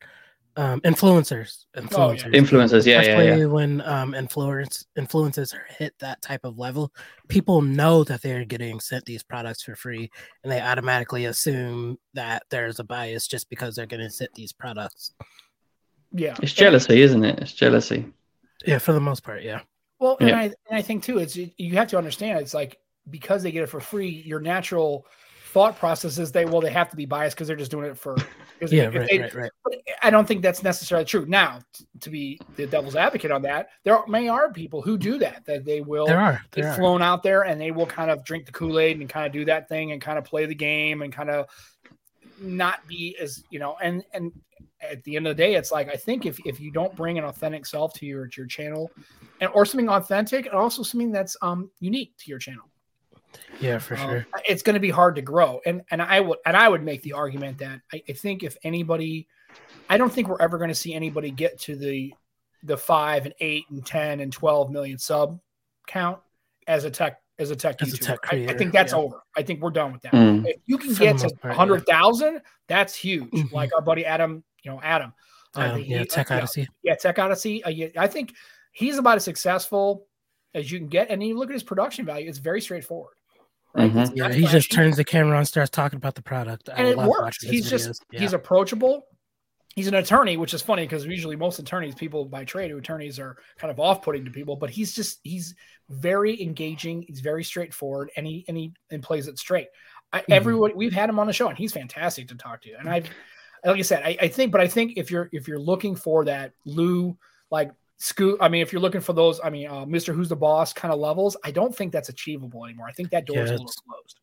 um, influencers, influencers, oh, yeah. influencers, yeah, Especially yeah, yeah. when um, influence influences hit that type of level, people know that they're getting sent these products for free, and they automatically assume that there's a bias just because they're getting sent these products. Yeah, it's jealousy, isn't it? It's jealousy. Yeah, for the most part, yeah. Well, and, yeah. I, and I think too, it's you have to understand. It's like because they get it for free, your natural thought process is they well they have to be biased because they're just doing it for yeah right, they, right, right. I don't think that's necessarily true. Now, to be the devil's advocate on that, there may are people who do that that they will there are there get are. flown out there and they will kind of drink the Kool Aid and kind of do that thing and kind of play the game and kind of not be as you know and and at the end of the day, it's like I think if if you don't bring an authentic self to your to your channel, and or something authentic and also something that's um unique to your channel yeah, for um, sure. It's going to be hard to grow, and and I would and I would make the argument that I, I think if anybody, I don't think we're ever going to see anybody get to the the five and eight and ten and twelve million sub count as a tech as a tech as A tech creator, I, I, think that's yeah. over. I think we're done with that. Mm. If you can For get to hundred thousand, yeah. that's huge. Mm-hmm. Like our buddy Adam, you know Adam. Um, yeah, he, Tech Odyssey. Yeah, Tech Odyssey. Uh, yeah, I think he's about as successful as you can get. And you look at his production value; it's very straightforward. Right? Mm-hmm. Yeah, he just turns the camera on, starts talking about the product, and I it works. He's just yeah. he's approachable. He's an attorney, which is funny because usually most attorneys, people by trade, who attorneys are kind of off-putting to people. But he's just he's very engaging. He's very straightforward, and he and he and plays it straight. I, mm-hmm. Everyone we've had him on the show, and he's fantastic to talk to. And I've like I said, I, I think, but I think if you're if you're looking for that Lew like Scoot. I mean, if you're looking for those, I mean, uh, Mr. Who's the Boss kind of levels, I don't think that's achievable anymore. I think that door yeah, is a little closed.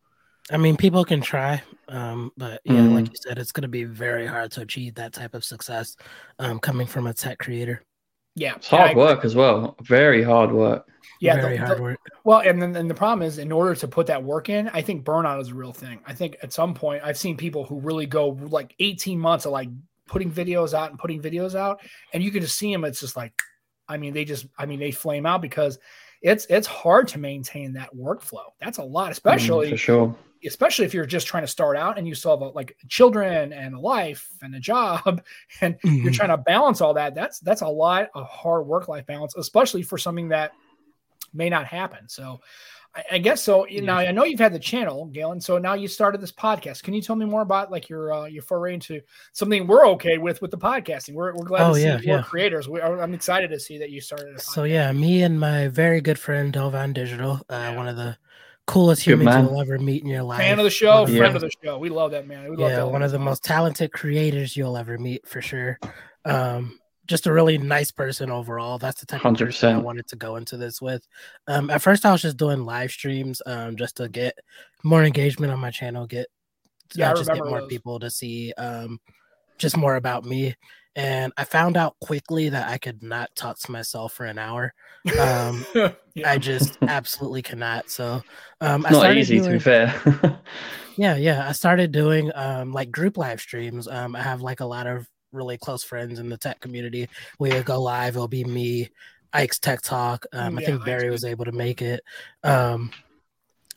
I mean, people can try, um, but yeah, mm. like you said, it's going to be very hard to achieve that type of success um, coming from a tech creator. Yeah, it's hard work as well. Very hard work. Yeah, very the, hard the, work. Well, and then and the problem is, in order to put that work in, I think burnout is a real thing. I think at some point, I've seen people who really go like 18 months of like putting videos out and putting videos out, and you can just see them. It's just like I mean, they just, I mean, they flame out because it's it's hard to maintain that workflow. That's a lot, especially mm, for sure. Especially if you're just trying to start out and you still have a, like children and a life and a job, and mm-hmm. you're trying to balance all that. That's that's a lot of hard work life balance, especially for something that may not happen. So, I, I guess so. Yeah. Now I know you've had the channel, Gaylon. So now you started this podcast. Can you tell me more about like your uh, your foray into something we're okay with with the podcasting? We're, we're glad oh, to yeah, see yeah. more creators. We, I'm excited to see that you started. so yeah, me and my very good friend Dalevon Digital, uh, yeah. one of the coolest good humans man. you'll ever meet in your life. Fan of the show, friend yeah. of the show. We love that man. We yeah, that one of the most talented creators you'll ever meet for sure. Um, just a really nice person overall. That's the type 100%. of person I wanted to go into this with. Um, at first, I was just doing live streams um, just to get more engagement on my channel, get yeah, uh, just get more those. people to see um, just more about me. And I found out quickly that I could not talk to myself for an hour. Um, yeah. I just absolutely cannot. So um, it's I not easy doing, to be fair. yeah, yeah. I started doing um, like group live streams. Um, I have like a lot of really close friends in the tech community. We would go live. It'll be me, Ike's Tech Talk. Um, yeah, I think Barry was able to make it. Um,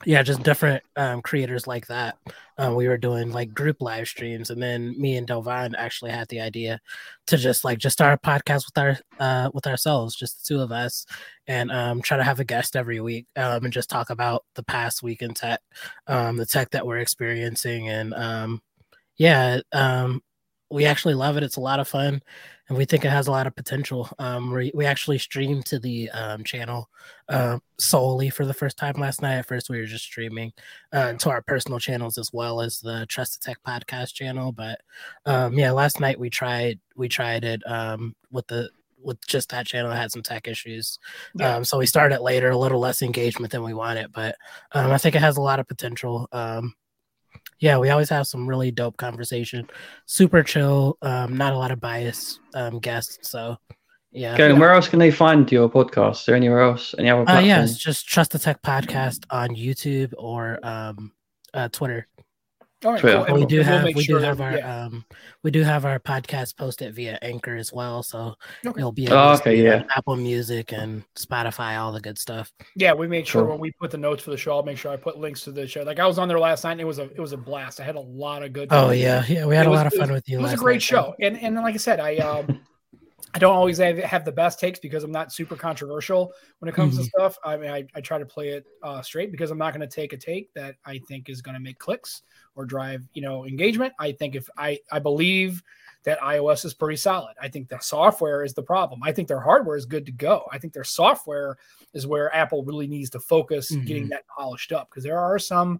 yeah, just different um, creators like that. Um, we were doing like group live streams, and then me and Dalevon actually had the idea to just like just start a podcast with our uh, with ourselves, just the two of us, and um, try to have a guest every week um, and just talk about the past week in tech, um, the tech that we're experiencing, and um, yeah, um, we actually love it. It's a lot of fun, and we think it has a lot of potential. Um, we we actually streamed to the um, channel uh, solely for the first time last night. At first, we were just streaming uh, to our personal channels as well as the Trust The Tech podcast channel. But um, yeah, last night we tried we tried it um, with the with just that channel it had some tech issues. Yeah. Um, so we started later, a little less engagement than we wanted, but um, I think it has a lot of potential. Um, yeah, we always have some really dope conversation, super chill, um, not a lot of bias um, guests. So yeah, Okay, and where else can they find your podcast? Is there anywhere else? Any other uh, platforms? yeah, it's just Trust the Tech podcast on YouTube or um, uh, Twitter. All right, Twitter. cool. We we'll- do we'll have we sure do have that- our yeah. um we do have our podcast posted via Anchor as well, so Okay. you'll be able Oh, okay, see it yeah. on Apple Music and Spotify, all the good stuff. Yeah, we made sure Cool. when we put the notes for the show, I'll make sure I put links to the show. Like I was on there last night, and it was a it was a blast. I had a lot of good. Oh yeah, yeah, we had It a was- lot of fun was- with you. It was a great night, show, and and like I said, I um I don't always have, have the best takes because I'm not super controversial when it comes Mhm. to stuff. I mean, I, I try to play it uh, straight because I'm not going to take a take that I think is going to make clicks or drive you know engagement. I think if I I believe that iOS is pretty solid. I think the software is the problem. I think their hardware is good to go. I think their software is where Apple really needs to focus getting Mhm. that polished up because there are some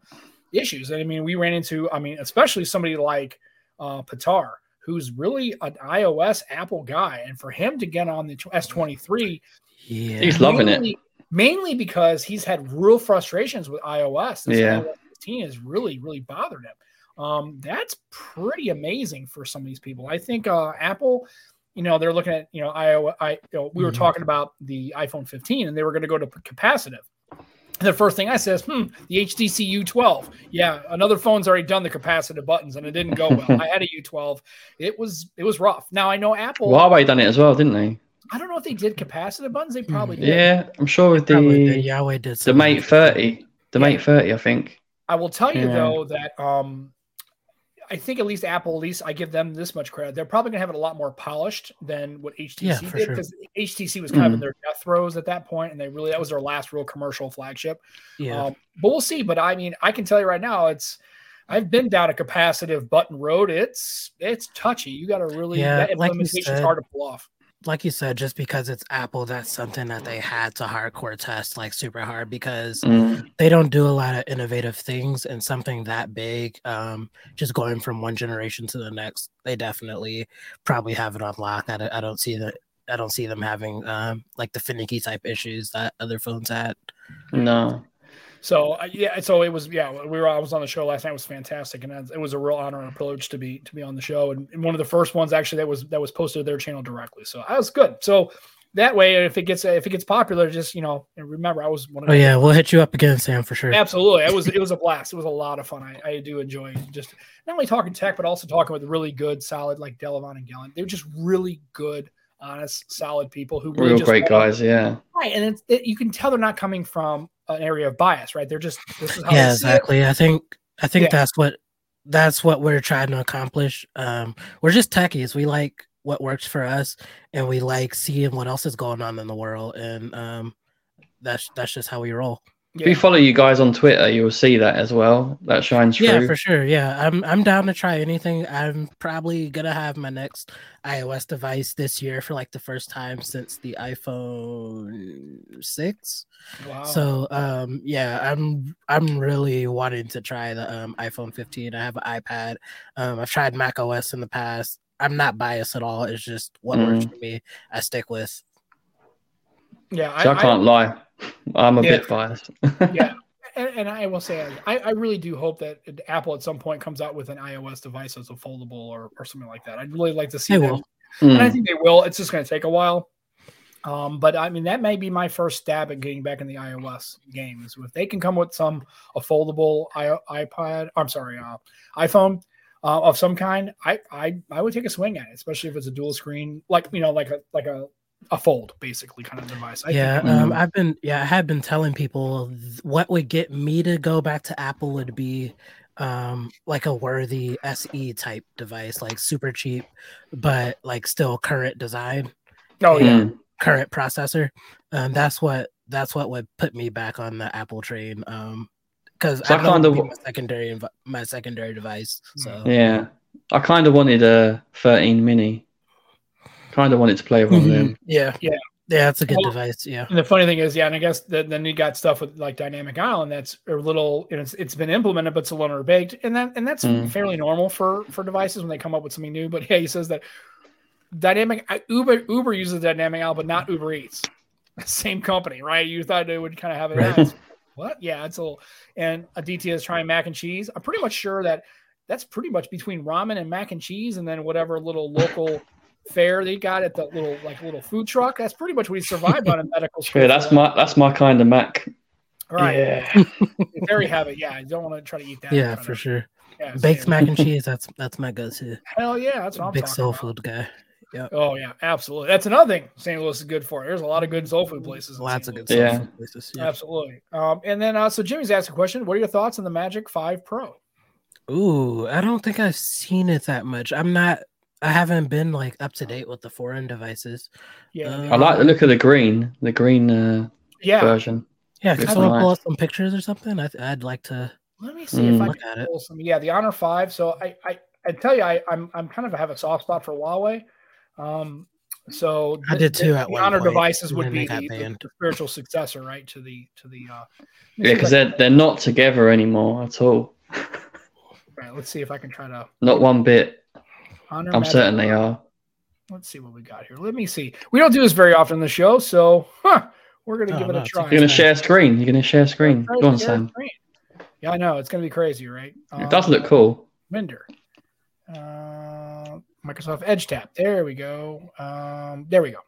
issues. And I mean, we ran into, I mean, especially somebody like uh, Patar, who's really an iOS Apple guy. And for him to get on the S23, Yeah, He's loving it. mainly, mainly because he's had real frustrations with iOS. This Yeah. iOS 15 has really, really bothered him. Um, that's pretty amazing for some of these people. I think uh, Apple, you know, they're looking at, you know, iOS. I, you know, we were Mhm. talking about the iPhone 15 and they were going to go to capacitive. And the first thing I said is, hmm, the HTC U12. Yeah, another phone's already done the capacitive buttons and it didn't go well. I had a U12. It was it was rough. Now I know Apple. Huawei done it as well, didn't they? I don't know if they did capacitive buttons. They probably did. Yeah, I'm sure with Probably the did. Huawei did the Mate 30, the Mate 30, I think. I will tell you though that um, I think at least Apple, at least I give them this much credit. They're probably gonna have it a lot more polished than what HTC Yeah, did sure. because HTC was kind of in Mhm. their death throes at that point, and they really that was their last real commercial flagship. Yeah, Um, but we'll see. But I mean, I can tell you right now, it's I've been down a capacitive button road. It's it's touchy. You got to really Yeah, that like said, hard to pull off. Like you said, just because it's Apple, that's something that they had to hardcore test like super hard because Mm. they don't do a lot of innovative things and something that big um just going from one generation to the next they definitely probably have it on lock i, don't- I don't see that i don't see them having um like the finicky type issues that other phones had No. So uh, yeah, so it was yeah. We were I was on the show last night. It was fantastic, and it was a real honor and a privilege to be to be on the show. And, and one of the first ones actually that was that was posted to their channel directly. So that was good. So that way, if it gets if it gets popular, just you know, remember I was one of oh yeah we'll hit you up again sam for sure Absolutely, it was it was a blast. It was a lot of fun. I, I do enjoy just not only talking tech, but also talking with really good, solid like Dalevon and Gaylon They're just really good, honest, solid people who really Real just great want- guys, yeah. Right, and it's, it, you can tell they're not coming from an area of bias, right? They're just this is how yeah see it. exactly i think i think Yeah. that's what that's what we're trying to accomplish um we're just techies we like what works for us and we like seeing what else is going on in the world and um that's that's just how we roll If you follow you guys on Twitter, you'll see that as well. That shines through. yeah for sure yeah i'm i'm down to try anything i'm probably gonna have my next ios device this year for like the first time since the iphone 6 Wow. So um yeah, I'm I'm really wanting to try the um, iPhone 15. I have an iPad. Um, I've tried Mac OS in the past. I'm not biased at all. It's just what works for me. I stick with. yeah, So I, can't lie. I'm a Yeah. bit biased. yeah, and, and I will say, I, I really do hope that Apple at some point comes out with an iOS device that's a foldable or, or something like that. I'd really like to see They them. will. And I Mm. think they will. It's just going to take a while. Um, but I mean, that may be my first stab at getting back in the iOS games. If they can come with some a foldable I, iPad, I'm sorry, uh, iPhone uh, of some kind, I, I I would take a swing at it, especially if it's a dual screen, like you know, like a like a a fold basically kind of device. I think yeah, it would- um. I've been yeah, I have been telling people th- what would get me to go back to Apple would be um like a worthy SE type device, like super cheap, but like still current design. oh yeah. Current processor. Um, that's what that's what would put me back on the Apple train. Um, because So I I kind kinda of my secondary inv- my secondary device. So Yeah. I kind of wanted a 13 mini. Kind of wanted to play with one of them. Yeah, Yeah. yeah. It's a good Well- device. Yeah, And the funny thing is, yeah, and I guess that then you got stuff with like Dynamic Island that's a little, and it's it's been implemented, but it's a little baked, and that and that's Mm. fairly normal for for devices when they come up with something new. But yeah, he says that Dynamic uh, Uber Uber uses Dynamic Island, but not Uber Eats. Same company, right? You thought they would kind of have it. Right. as- What? Yeah, it's a little. And Aditya is trying mac and cheese. I'm pretty much sure that that's pretty much between ramen and mac and cheese, and then whatever little local fare they got at the little like little food truck. That's pretty much what he survived on in medical school. Yeah, that's my that's my kind of Mac. right. Yeah. There you have it. Yeah, you don't want to try to eat that. yeah, for sure. Yeah, Baked mac and cheese. That's that's my go-to. Hell yeah, that's what I'm Big soul about. food guy. Yeah. Oh yeah, absolutely. That's another thing St. Louis is good for. There's a lot of good soul food places. Lots St. of good soul Yeah. food places. Yeah. Absolutely. Um, and then uh, so Jimmy's asked a question. What are your thoughts on the Magic Five Pro? Ooh, I don't think I've seen it that much. I'm not. I haven't been like up to date with the foreign devices. Yeah, Uh, I like the look of the green, the green uh, yeah. version. Yeah, can Looks someone pull nice. up some pictures or something? I, I'd like to Let me see if I Mm. can pull some. Yeah, the Honor Five. So I, I, I tell you, I, I'm, I'm kind of have a soft spot for Huawei. Um, so I the- did too the- at the one Honor point, devices would be the, the- the spiritual successor, right? To the, to the. Uh, Yeah, because I they're they're not together anymore at all. can- right, let's see if I can try to Not one bit. Honor. I'm Magic certain they are. Let's see what we got here. Let me see. We don't do this very often in the show, so huh, we're gonna Oh, give it no, a try. You're gonna share screen. You're gonna share screen. Go on, Sam. screen. Yeah, I know it's gonna be crazy, right? It does look cool. Minder. Uh, Microsoft Edge Tap. There we go. Um, there we go.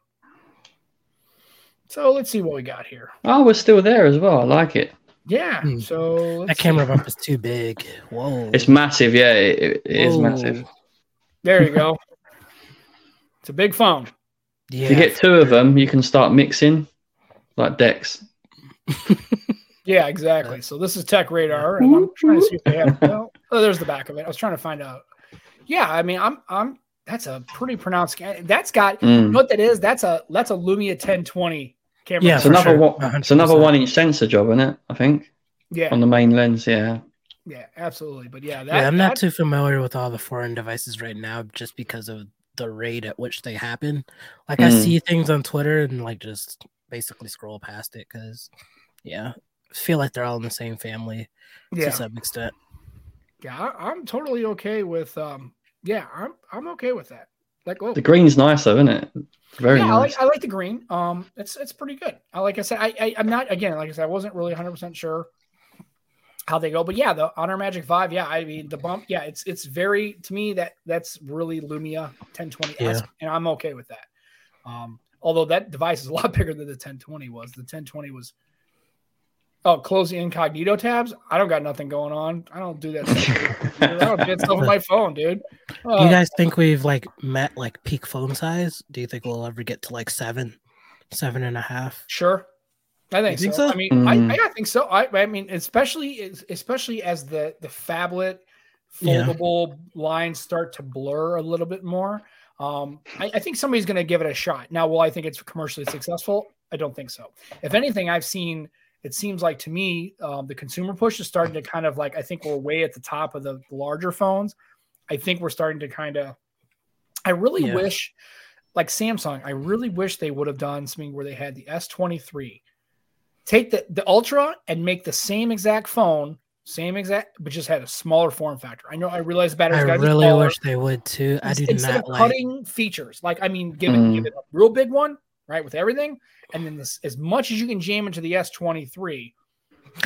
So let's see what we got here. Oh, we're still there as well. I like it. Yeah. Hmm. So let's That camera see. bump is too big. Whoa. It's massive. Yeah, it, it- it is massive. There you go. it's a big phone. Yeah. If you get two of them, you can start mixing like decks. Yeah, exactly. So this is Tech Radar, and I'm trying to see if they have. Well, oh, there's the back of it. I was trying to find out. Yeah, I mean, I'm, I'm. That's a pretty pronounced. That's got. You Mm. know what that is? That's a that's a Lumia 1020 camera. Yeah, It's another sure. one. It's another one inch sensor job, isn't it? I think yeah, on the main lens. Yeah. Yeah, absolutely. But yeah, that, yeah, I'm not that- too familiar with all the foreign devices right now just because of the rate at which they happen. Like I Mm. see things on Twitter and like just basically scroll past it because yeah, I feel like they're all in the same family yeah, to some extent. yeah. I, I'm totally okay with. Um, yeah, I'm I'm okay with that. Like, oh, The green's nicer, isn't it? Very yeah, I like I like the green. Um, it's it's pretty good. I like I said, I, I I'm not again like I said, I wasn't really 100 percent sure how they go, but yeah, the Honor Magic Five, yeah, I mean the bump, yeah, it's it's very to me that that's really Lumia 1020s, Yeah. and I'm okay with that. Um, although that device is a lot bigger than the 1020 was. The 1020 was. Oh, close the incognito tabs. I don't got nothing going on. I don't do that. Stuff. I don't get stuff on my phone, dude. Do Uh, you guys think we've like met like peak phone size? Do you think we'll ever get to like seven, seven and a half? Sure. I think, think so. so? I mean, Mm. I, I think so. I, I mean, especially especially as the the phablet Yeah. foldable lines start to blur a little bit more. Um, I, I think somebody's going to give it a shot. Now, will I think it's commercially successful? I don't think so. If anything, I've seen. It seems like to me, um, the consumer push is starting to kind of like. I think we're way at the top of the larger phones. I think we're starting to kind of. I really Yeah. wish, like Samsung, I really wish they would have done something where they had the S23 take the, the ultra and make the same exact phone same exact but just had a smaller form factor i know i realize batteries guys. I gotta really wish they would too. I do instead not of like. cutting features like i mean give it Mm. give it a real big one right with everything and then this as much as you can jam into the s23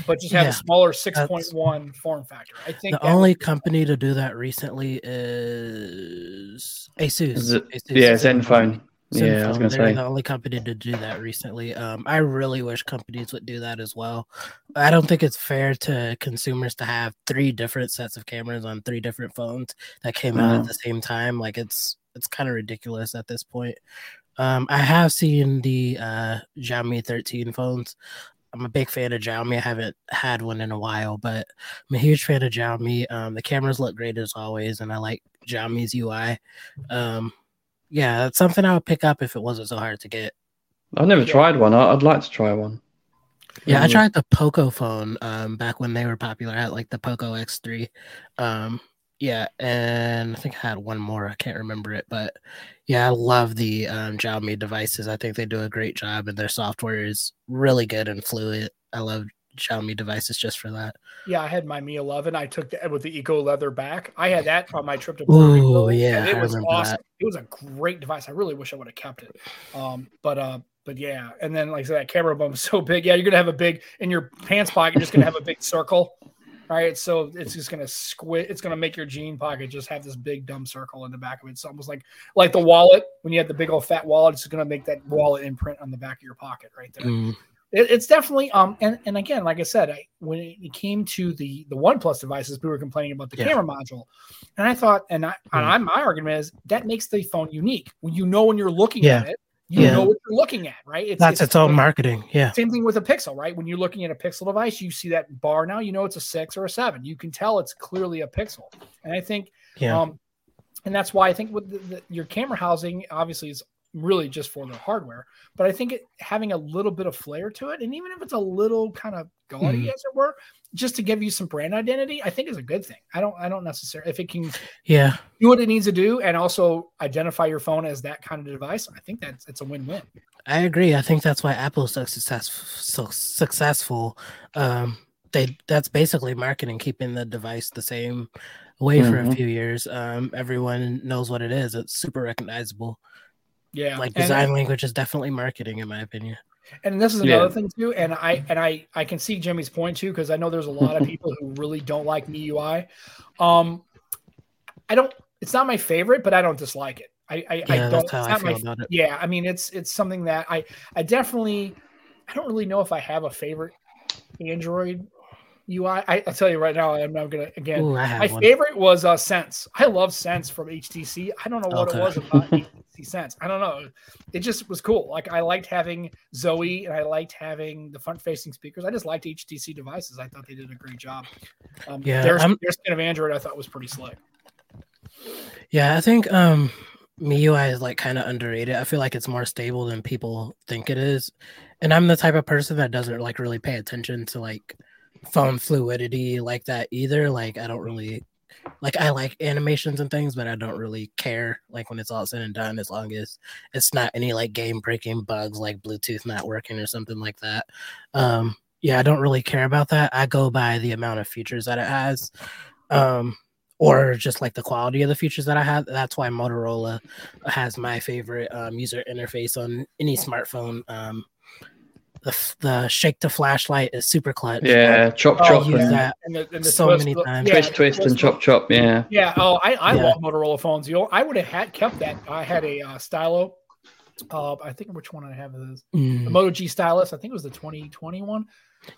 but just have Yeah, a smaller 6.1 form factor i think The only would- company to do that recently is Asus. Is it- Asus yeah, Zenfone. Yeah, I was gonna they're say. the only company to do that recently. Um, I really wish companies would do that as well. I don't think it's fair to consumers to have three different sets of cameras on three different phones that came out at the same time. Like it's it's kind of ridiculous at this point. Um, I have seen the uh, Xiaomi 13 phones. I'm a big fan of Xiaomi. I haven't had one in a while, but I'm a huge fan of Xiaomi. Um, the cameras look great as always, and I like Xiaomi's UI. Um, yeah, that's something I would pick up if it wasn't so hard to get. I've never Yeah. tried one. I- I'd like to try one. Yeah, I Mm. tried the Poco phone um, back when they were popular. I had like the Poco X3. Um, Yeah, and I think I had one more. I can't remember it, but yeah, I love the um, Xiaomi devices. I think they do a great job, and their software is really good and fluid. I love Xiaomi devices just for that. Yeah, I had my Mi 11. I took that with the Eco Leather back. I had that on my trip to Rico. yeah, it was awesome. That. It was a great device. I really wish I would have kept it. Um, but uh, but yeah, and then like I said, that camera bump is so big. Yeah, you're gonna have a big in your pants pocket. You're just gonna have a big circle. right? So it's just gonna squid. It's gonna make your jean pocket just have this big dumb circle in the back of it. It's almost like like the wallet when you have the big old fat wallet. It's gonna make that wallet imprint on the back of your pocket right there. Mm it, it's definitely um and, and again like i said I, when it came to the the OnePlus devices we were complaining about the yeah. camera module. And i thought and i and my argument is that makes the phone unique. When you know when you're looking yeah. at it you yeah. know what you're looking at right? It's, that's it's, its own marketing. Yeah. same thing with a pixel right? When you're looking at a pixel device you see that bar now you know it's a six or a seven. You can tell it's clearly a pixel. And i think yeah. um and that's why I think with the, the, your camera housing obviously is really just for the hardware. But I think it having a little bit of flair to it, and even if it's a little kind of gaudy, mm-hmm. as it were, just to give you some brand identity, I think is a good thing. I don't, I don't necessarily if it can, yeah, do what it needs to do, and also identify your phone as that kind of device. I think that's it's a win-win. I agree. I think that's why Apple's so successful. So successful. Um, they that's basically marketing, keeping the device the same way mm-hmm. for a mm-hmm. few years. Um, everyone knows what it is. It's super recognizable. Yeah, like design and, language is definitely marketing, in my opinion. And this is another yeah. thing too. And I and I I can see Jimmy's point too because I know there's a lot of people who really don't like MIUI. Um, I don't. It's not my favorite, but I don't dislike it. I I, yeah, I don't. That's how I feel my, about it. Yeah, I mean it's it's something that I I definitely I don't really know if I have a favorite Android UI. I, will tell you right now, I'm not gonna again. Ooh, my one. favorite was uh, Sense. I love Sense from HTC. I don't know what okay. it was about HTC Sense. I don't know. It just was cool. Like I liked having Zoe and I liked having the front-facing speakers. I just liked HTC devices. I thought they did a great job. Um, yeah, their, their skin of Android I thought was pretty slick. Yeah, I think um MIUI is like kind of underrated. I feel like it's more stable than people think it is. And I'm the type of person that doesn't like really pay attention to like phone fluidity like that either. Like I don't really like I like animations and things, but I don't really care like when it's all said and done as long as it's not any like game breaking bugs like Bluetooth not working or something like that. Um yeah, I don't really care about that. I go by the amount of features that it has. Um or just like the quality of the features that I have. That's why Motorola has my favorite um, user interface on any smartphone. Um, the, the shake the flashlight is super clutch. Yeah, chop chop. use that and the, and the so twist, many times. Yeah, twist, twist and chop chop. Yeah. Yeah. Oh, I, I yeah. love Motorola phones. You know, I would have had kept that. I had a uh, stylo. Uh, I think which one I have is mm. the Moto G stylus. I think it was the 2021.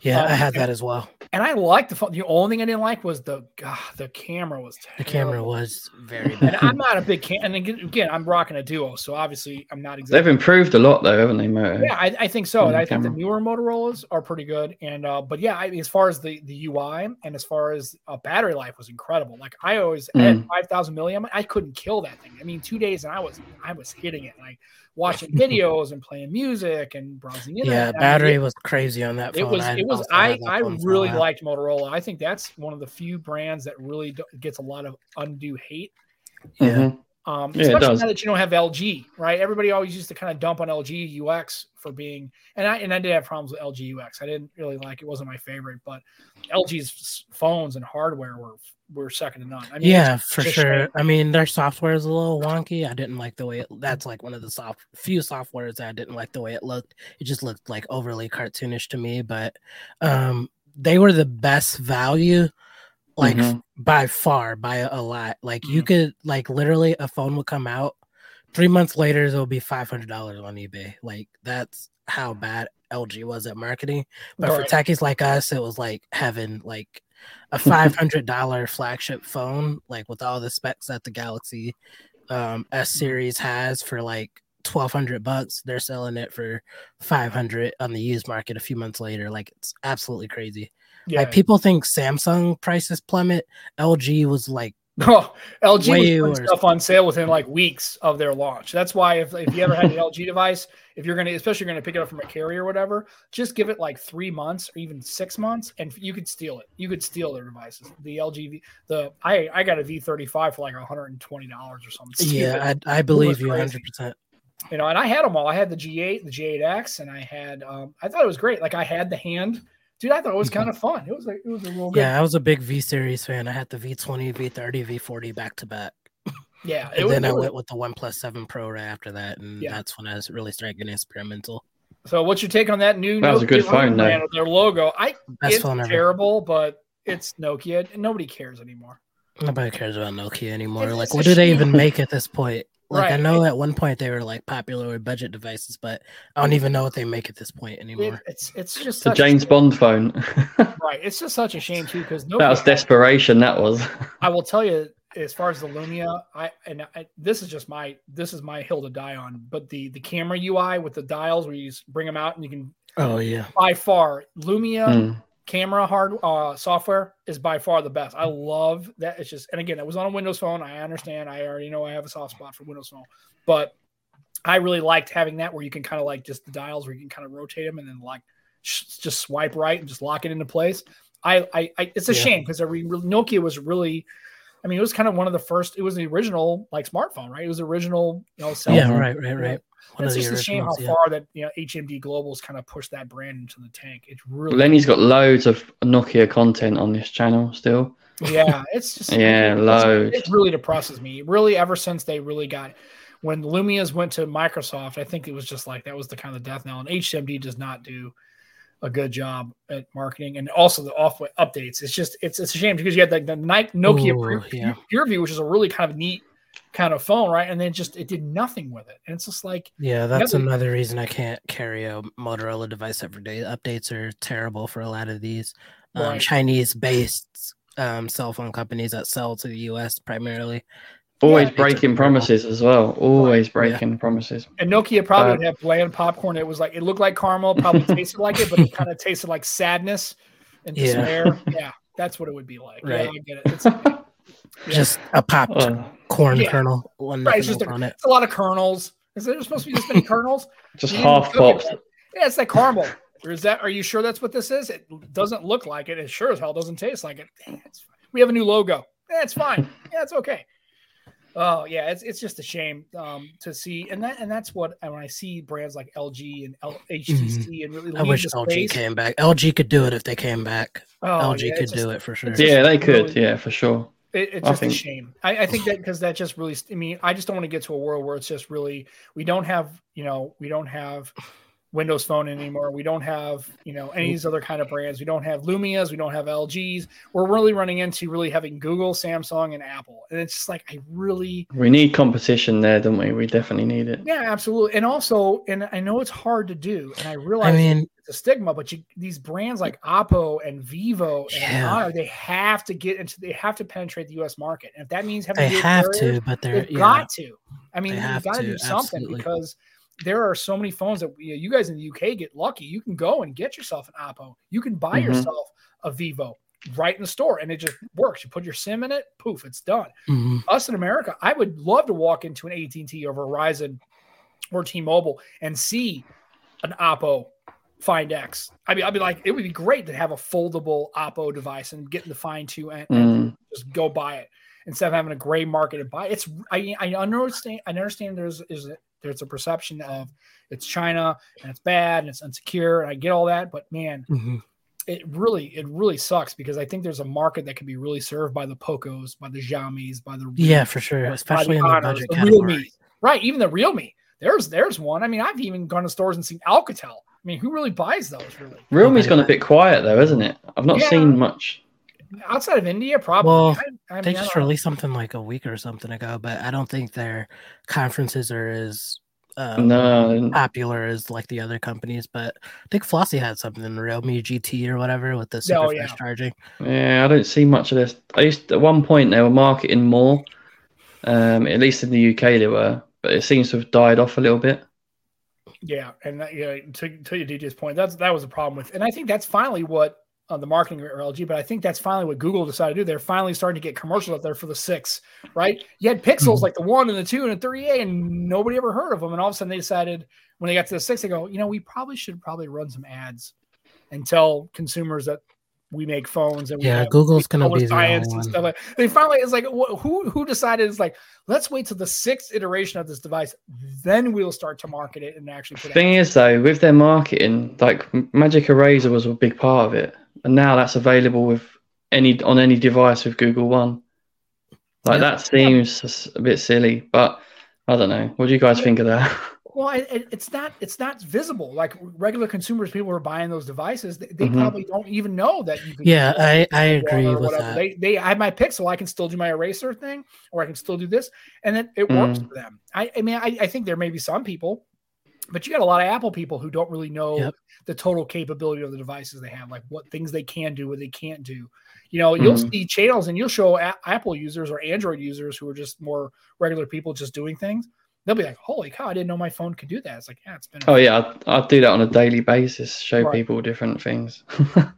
Yeah, um, I had that as well. And I liked the phone. The only thing I didn't like was the God, the camera was terrible. The camera was very bad. And I'm not a big cam. And again, I'm rocking a Duo, so obviously I'm not exactly. They've improved a lot though, haven't they, Moto? Yeah, I, I think so. And I camera. think the newer Motorola's are pretty good. And uh, but yeah, I as far as the the UI and as far as uh, battery life was incredible. Like I always mm. at 5,000 milliamp, I couldn't kill that thing. I mean, two days and I was I was hitting it. Like watching videos and playing music and browsing internet. Yeah, battery was crazy on that phone. It was. I it was. I I really liked Motorola. I think that's one of the few brands that really gets a lot of undue hate. Yeah. Mm-hmm. Um, yeah, especially now that you don't have LG, right? Everybody always used to kind of dump on LG UX for being, and I and I did have problems with LG UX. I didn't really like it; wasn't my favorite, but LG's phones and hardware were were second to none. I mean, yeah, for sure. I mean, their software is a little wonky. I didn't like the way it. That's like one of the soft few softwares that I didn't like the way it looked. It just looked like overly cartoonish to me. But um, they were the best value like mm-hmm. by far by a, lot like mm-hmm. you could like literally a phone would come out three months later it'll be $500 on ebay like that's how bad lg was at marketing but right. for techies like us it was like having like a $500 flagship phone like with all the specs that the galaxy um, s series has for like 1200 bucks they're selling it for 500 on the used market a few months later like it's absolutely crazy yeah. Like people think Samsung prices plummet. LG was like No, LG was putting stuff on sale within like weeks of their launch. That's why if, if you ever had an LG device, if you're gonna, especially you're gonna pick it up from a carrier or whatever, just give it like three months or even six months, and you could steal it. You could steal their devices. The LG, V- the I I got a V35 for like 120 dollars or something. Yeah. I, I believe you 100. percent you know, and I had them all. I had the G8, the G8X, and I had um, I thought it was great. Like I had the hand, dude. I thought it was kind of fun. It was like it was a real good. Yeah, I was a big V series fan. I had the V20, V30, V40 back to back. yeah. It And was, then I was- went with the One Plus Seven Pro right after that, and Yeah. that's when I was really started getting experimental. So, what's your take on that new? That was a good Nokia phone, though. brand Their logo. I Best it's phone ever. terrible, but it's Nokia, and nobody cares anymore. Nobody cares about Nokia anymore. It's- like, what do they even make at this point? Like, I know at one point they were like popular with budget devices, but I don't even know what they make at this point It, anymore. it's it's just The a James. Bond phone. right. It's just such a shame too because that was desperation. That was. I will tell you, as far as the Lumia, I and I, this is just my this is my hill to die on. But the the camera UI with the dials where you just bring them out and you can Oh yeah, by far Lumia Mm. Camera hard uh, software is by far the best. I love that. It's just and again, it was on a Windows phone. I understand. I already know I have a soft spot for Windows phone, but I really liked having that where you can kind of like just the dials where you can kind of rotate them and then like sh- just swipe right and just lock it into place. I, I, I it's a Yeah. shame because Nokia was really, I mean, it was kind of one of the first. It was the original like smartphone, right? It was the original, you know, cell yeah, phone. right, right, right. One It's of the just a shame how yeah. far that you know HMD Global's kind of pushed that brand into the tank. It's really Lenny's got loads of Nokia content on this channel still. yeah, it's just Yeah, it's- loads. It really depresses me. Really, ever since they really got when Lumia's went to Microsoft, I think it was just like that was the kind of death knell. And HMD does not do a good job at marketing and also the off updates. It's just it's it's a shame because you had the, the Nike Nokia Ooh, Pure, yeah. PureView, which is a really kind of neat kind of phone, right? And then just it did nothing with it, and it's just like Yeah, that's another reason I can't carry a Motorola device every day. Updates are terrible for a lot of these um, Right. Chinese-based um, cell phone companies that sell to the U.S. primarily. Always Yeah. breaking promises as well. Always breaking promises. And Nokia probably Uh, would have bland popcorn. It was like it looked like caramel, probably tasted like it, but it kind of tasted like sadness and despair. Yeah, that's what it would be like. Yeah, Right. I get it. It's, yeah. Just a popped Uh, corn Yeah. kernel, one Right, it's just else on it. it's a lot of kernels. Is there supposed to be this many kernels? just You didn't half cook it pops. Yeah, it's like caramel. Or is that? Are you sure that's what this is? It doesn't look like it. It sure as hell doesn't taste like it. Dang, it's. We have a new logo. Yeah, it's fine. Yeah, it's okay. Oh yeah, it's it's just a shame um, to see, and that and that's what when I see brands like LG and L- HTC and really Mm-hmm. I wish the LG space. came back. LG could do it if they came back. Oh, LG yeah, could it's just- do it for sure. Yeah, they could. really- Yeah, for sure. It, it's I just think- a shame. I, I think that because that just really, I mean, I just don't want to get to a world where it's just really, we don't have, you know, we don't have Windows Phone anymore. We don't have, you know, any of these other kind of brands. We don't have Lumias. We don't have LGs. We're really running into really having Google, Samsung, and Apple. And it's just like, I really, We need competition there, don't we? We definitely need it. yeah, absolutely. And also, and I know it's hard to do, and I realize I mean, it's a stigma, but you, these brands like Oppo and Vivo and Yeah. Honor, they have to get into, they have to penetrate the U.S. market. And if that means having they dual have carriers, to, but they're They've yeah, got to. I mean, They you've got to to, do something absolutely. because there are so many phones that you, guys in the UK get lucky. You can go and get yourself an Oppo. You can buy Mhm. yourself a Vivo right in the store, and it just works. You put your SIM in it, poof, it's done. Mhm. Us in America, I would love to walk into an AT and T or Verizon or T-Mobile and see an Oppo Find X. I mean, I'd be like, it would be great to have a foldable Oppo device and get in the Find Two and, and Mm. just go buy it instead of having a gray market and buy it. It's I I understand I understand there's is a, there's a perception of it's China and it's bad and it's insecure and I get all that, but man, Mhm. it really it really sucks because I think there's a market that can be really served by the Pocos, by the Xiaomi's, by the Yeah, for sure, by the especially in the budget the category. Realme. Right, even the Realme. There's there's one. I mean, I've even gone to stores and seen Alcatel. I mean, who really buys those really? Realme's gone a bit quiet though, isn't it? I've not Yeah. seen much. Outside of India, probably. Well, I, I They mean, I just don't know. released something like a week or something ago, but I don't think their conferences are as um, No, popular as like the other companies. But I think Flossy had something in the Realme GT or whatever with the super Oh, fast charging. yeah, I don't see much of this. I used at one point they were marketing more. Um, at least in the UK they were, but it seems to have died off a little bit. Yeah, and that, yeah, to to your DJ's point, that's that was a problem with, and I think that's finally what uh, the marketing or LG, but I think that's finally what Google decided to do. They're finally starting to get commercials out there for the six, right? You had pixels Mhm. like the one and the two and the 3A, and nobody ever heard of them. And all of a sudden they decided when they got to the six, they go, you know, we probably should probably run some ads and tell consumers that we make phones and Yeah, have- Google's gonna be the science only and one. stuff like. They finally it's like wh- who who decided it's like let's wait till the sixth iteration of this device, then we'll start to market it and actually put. Thing ads. is, though, with their marketing, like Magic Eraser was a big part of it, and now that's available with any on any device with Google One. Like Yeah. that seems a bit silly, but I don't know. What do you guys think of that? Well, it, it- it's not it's not visible. Like regular consumers, people who are buying those devices, they, they Mhm. probably don't even know that you can. Yeah, I, I agree with whatever. that. They they I have my Pixel, I can still do my eraser thing, or I can still do this, and then it works Mm. for them. I I mean, I, I think there may be some people, but you got a lot of Apple people who don't really know Yep. the total capability of the devices they have, like what things they can do, what they can't do. You know, you'll Mhm. see channels and you'll show a- Apple users or Android users who are just more regular people just doing things. They'll be like, "Holy cow! I didn't know my phone could do that." It's like, yeah, it's been. Oh yeah, I, I do that on a daily basis. Show Right. people different things.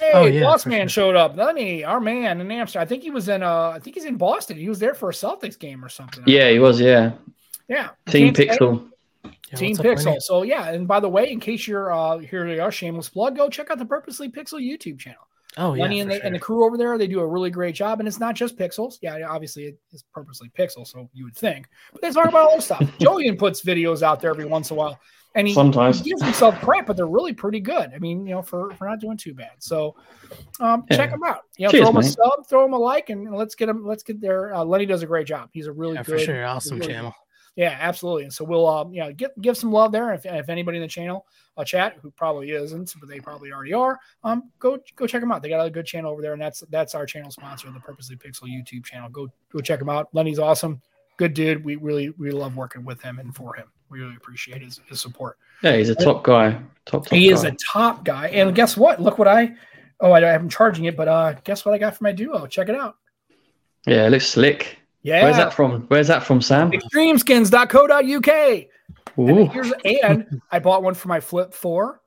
Hey, Oh, yeah, Boss Man sure. showed up. Lenny, our man in Amsterdam. I think he was in. Uh, I think he's in Boston. He was there for a Celtics game or something. yeah, he was. Yeah, yeah. Team Pixel. Yeah, Team Pixel. Lenny? So yeah, and by the way, in case you're uh here they are, shameless plug, go check out the Purposely Pixel YouTube channel. Oh yeah, Lenny and for the, and the crew over there, they do a really great job. And it's not just pixels. Yeah, obviously it is purposely pixel, so you would think. But they talk about all this stuff. Julian puts videos out there every once in a while. And he, Sometimes. he gives himself crap, but they're really pretty good. I mean, you know, for, for not doing too bad. So um, Yeah. check them out. You know, Cheers, throw them a sub, throw them a like, and let's get them. Let's get there. Uh, Lenny does a great job. He's a really Yeah, good, for sure. Awesome really good. Yeah, absolutely. And so we'll, um, you know, give give some love there. If, if anybody in the channel, uh, chat, who probably isn't, but they probably already are, um, go go check them out. They got a good channel over there, and that's that's our channel sponsor, the Purposely Pixel YouTube channel. Go go check him out. Lenny's awesome, good dude. We really we love working with him and for him. We really appreciate his, his support. Yeah, he's a top guy. Top top he is a top guy. And guess what? Look what I. Oh, I haven't charging it, but uh, guess what I got for my Duo? Check it out. Yeah, it looks slick. Yeah, Where's that from? Where's that from, Sam? extremeskins.co.uk. And Ooh. here's and I bought one for my Flip Four.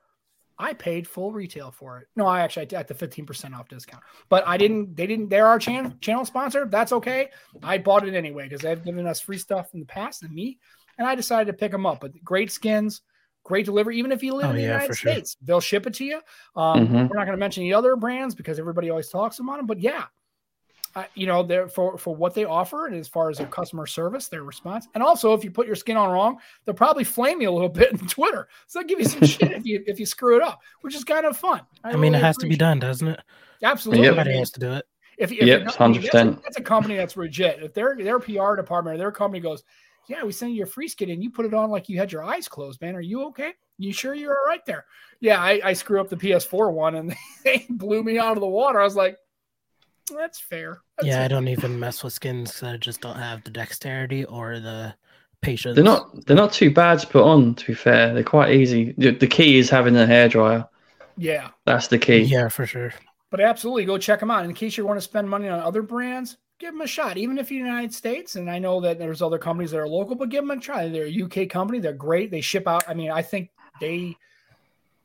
I paid full retail for it. No, I actually at the fifteen percent off discount, but I didn't. They didn't. They're our channel channel sponsor. That's okay. I bought it anyway because they've given us free stuff in the past and me, and I decided to pick them up. But great skins, great delivery. Even if you live Oh, in the yeah, United for sure. States, they'll ship it to you. Um, Mhm. We're not going to mention the other brands because everybody always talks about them. But yeah, I, you know, they're for for what they offer and as far as their customer service, their response, and also if you put your skin on wrong, they'll probably flame you a little bit in Twitter. So they'll give you some shit if you if you screw it up, which is kind of fun. I mean, it has to be done, doesn't it? it. Absolutely. Yep. Everybody mean, has to do it. if, if Yep, you're not- I mean, that's a- 100%. That's a company that's legit. If their their PR department or their company goes, yeah, we send you a free skin and you put it on like you had your eyes closed, man. Are you okay? You sure you're all right there? Yeah, I, I screw up the PS4 one and they blew me out of the water. I was like, that's fair. That's Yeah, I don't even mess with skins 'cause I just don't have the dexterity or the patience. They're not. They're not too bad to put on. To be fair, they're quite easy. The, the key is having a hairdryer. Yeah, That's the key. Yeah, for sure. but absolutely go check them out. In case you want to spend money on other brands, give them a shot. Even if you're in the United States, and I know that there's other companies that are local, but give them a try. They're a UK company. They're great. They ship out. I mean, I think they.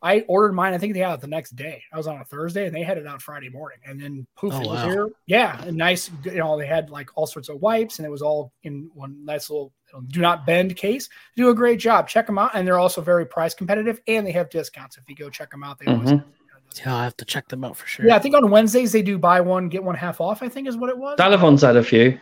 I ordered mine. I think they had it the next day. I was on a Thursday, and they had it out Friday morning. And then poof, Oh, it was wow. here. Yeah, and nice. You know, they had like all sorts of wipes, and it was all in one nice little you know, do not bend case. They do a great job. Check them out, and they're also very price competitive, and they have discounts. If you go check them out, they always. Mhm. Yeah, I'll have to check them out for sure. Yeah, I think on Wednesdays they do buy one get one half off. I think is what it was. Dalevon's had a few.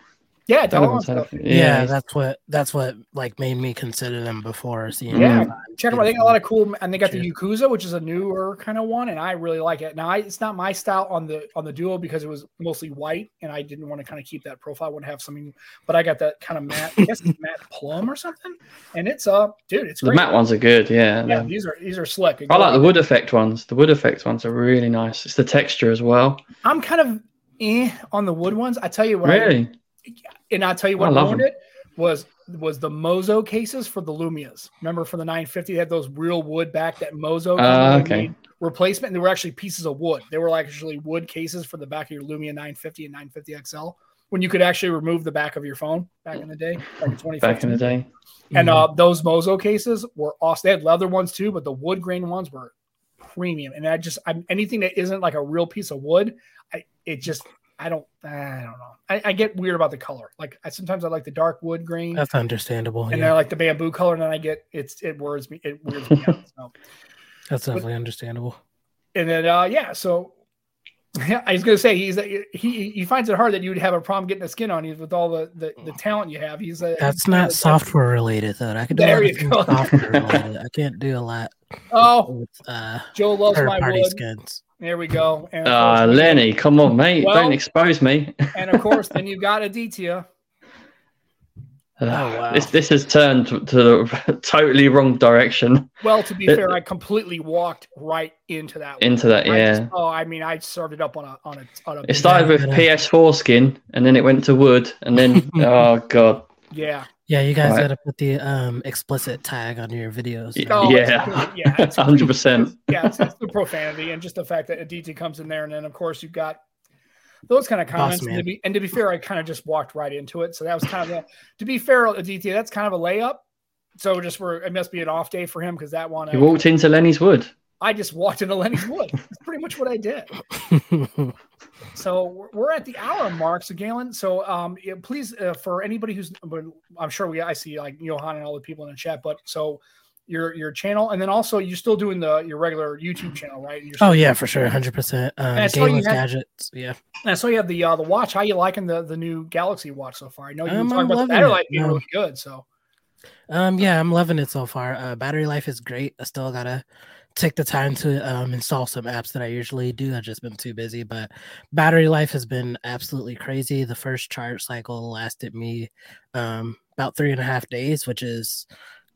Yeah, Dalevon's Dalevon's stuff. yeah, Yeah, that's what that's what like made me consider them before seeing. Yeah, them. check them out. They got a lot of cool, and they got the Cheers. Yakuza, which is a newer kind of one, and I really like it. Now, I, it's not my style on the on the Duo because it was mostly white, and I didn't want to kind of keep that profile. I want to have something, but I got that kind of matte, I guess it's matte plum or something, and it's uh, dude, it's the great. matte ones are good. Yeah, yeah, they're- these are these are slick. I like the wood effect ones. The wood effect ones are really nice. It's the texture as well. I'm kind of eh on the wood ones. I tell you what, I, Really? And I'll tell you what them. it was was the Mozo cases for the Lumias. Remember for the 950, they had those real wood back that Mozo company okay. replacement. And they were actually pieces of wood. They were actually wood cases for the back of your Lumia 950 and 950 XL when you could actually remove the back of your phone back in the day, like in 2015. Back in the day. And Mhm. uh, those Mozo cases were awesome. They had leather ones too, but the wood grain ones were premium, and I just I'm anything that isn't like a real piece of wood, I it just I don't I don't know. I, I get weird about the color. Like I sometimes I like the dark wood green, That's understandable. and then I like the bamboo color, and then I get it's it weirds me it weirds me out. So that's definitely understandable. and then uh yeah, so yeah, I was gonna say he's a, he he finds it hard that you would have a problem getting the skin on you with all the the, the talent you have. He's a That's he's not a- software related though. I can do a There you go. software related. I can't do a lot Oh, uh, Joe loves my party wood. skins. There we go. And of, Ah, Lenny, come on, mate. Well- Don't expose me. and of course, then you've got Aditya. Oh, wow. This this has turned to, to the totally wrong direction. Well, to be It- fair, I completely walked right into that. one. Into that, I yeah. just- oh, I mean, I served it up on a on a on a. It started with PS4 skin, and then it went to wood, and then oh god, yeah. Yeah, you guys Right. gotta put the um explicit tag on your videos. Y- now. Oh, yeah, yeah, it's- hundred percent. Yeah, it's, it's the profanity and just the fact that Aditya comes in there, and then of course you've got those kind of Boss comments. And to, be, and to be fair, I kind of just walked right into it. So that was kind of a, to be fair, Aditya, that's kind of a layup. So just where it must be an off day for him because that one, You I, walked into Lenny's wood. I just walked into Lenny's Wood. That's pretty much what I did. So we're- at the hour mark. So Gaylon, so um, yeah, please uh, for anybody who's, I'm sure we I see like Johan and all the people in the chat, but so your your channel, and then also you're still doing the your regular YouTube channel, right? Oh yeah, for sure, hundred percent. Um, Gaylon's gadgets. Yeah, And I saw you have the uh, the watch. How you liking the the new Galaxy watch so far? I know you Um, talking I'm about the battery life being Um, really good. So um, yeah, I'm loving it so far. Uh, battery life is great. I still gotta take the time to um, install some apps that I usually do. I've just been too busy, but battery life has been absolutely crazy. The first charge cycle lasted me um, about three and a half days, which is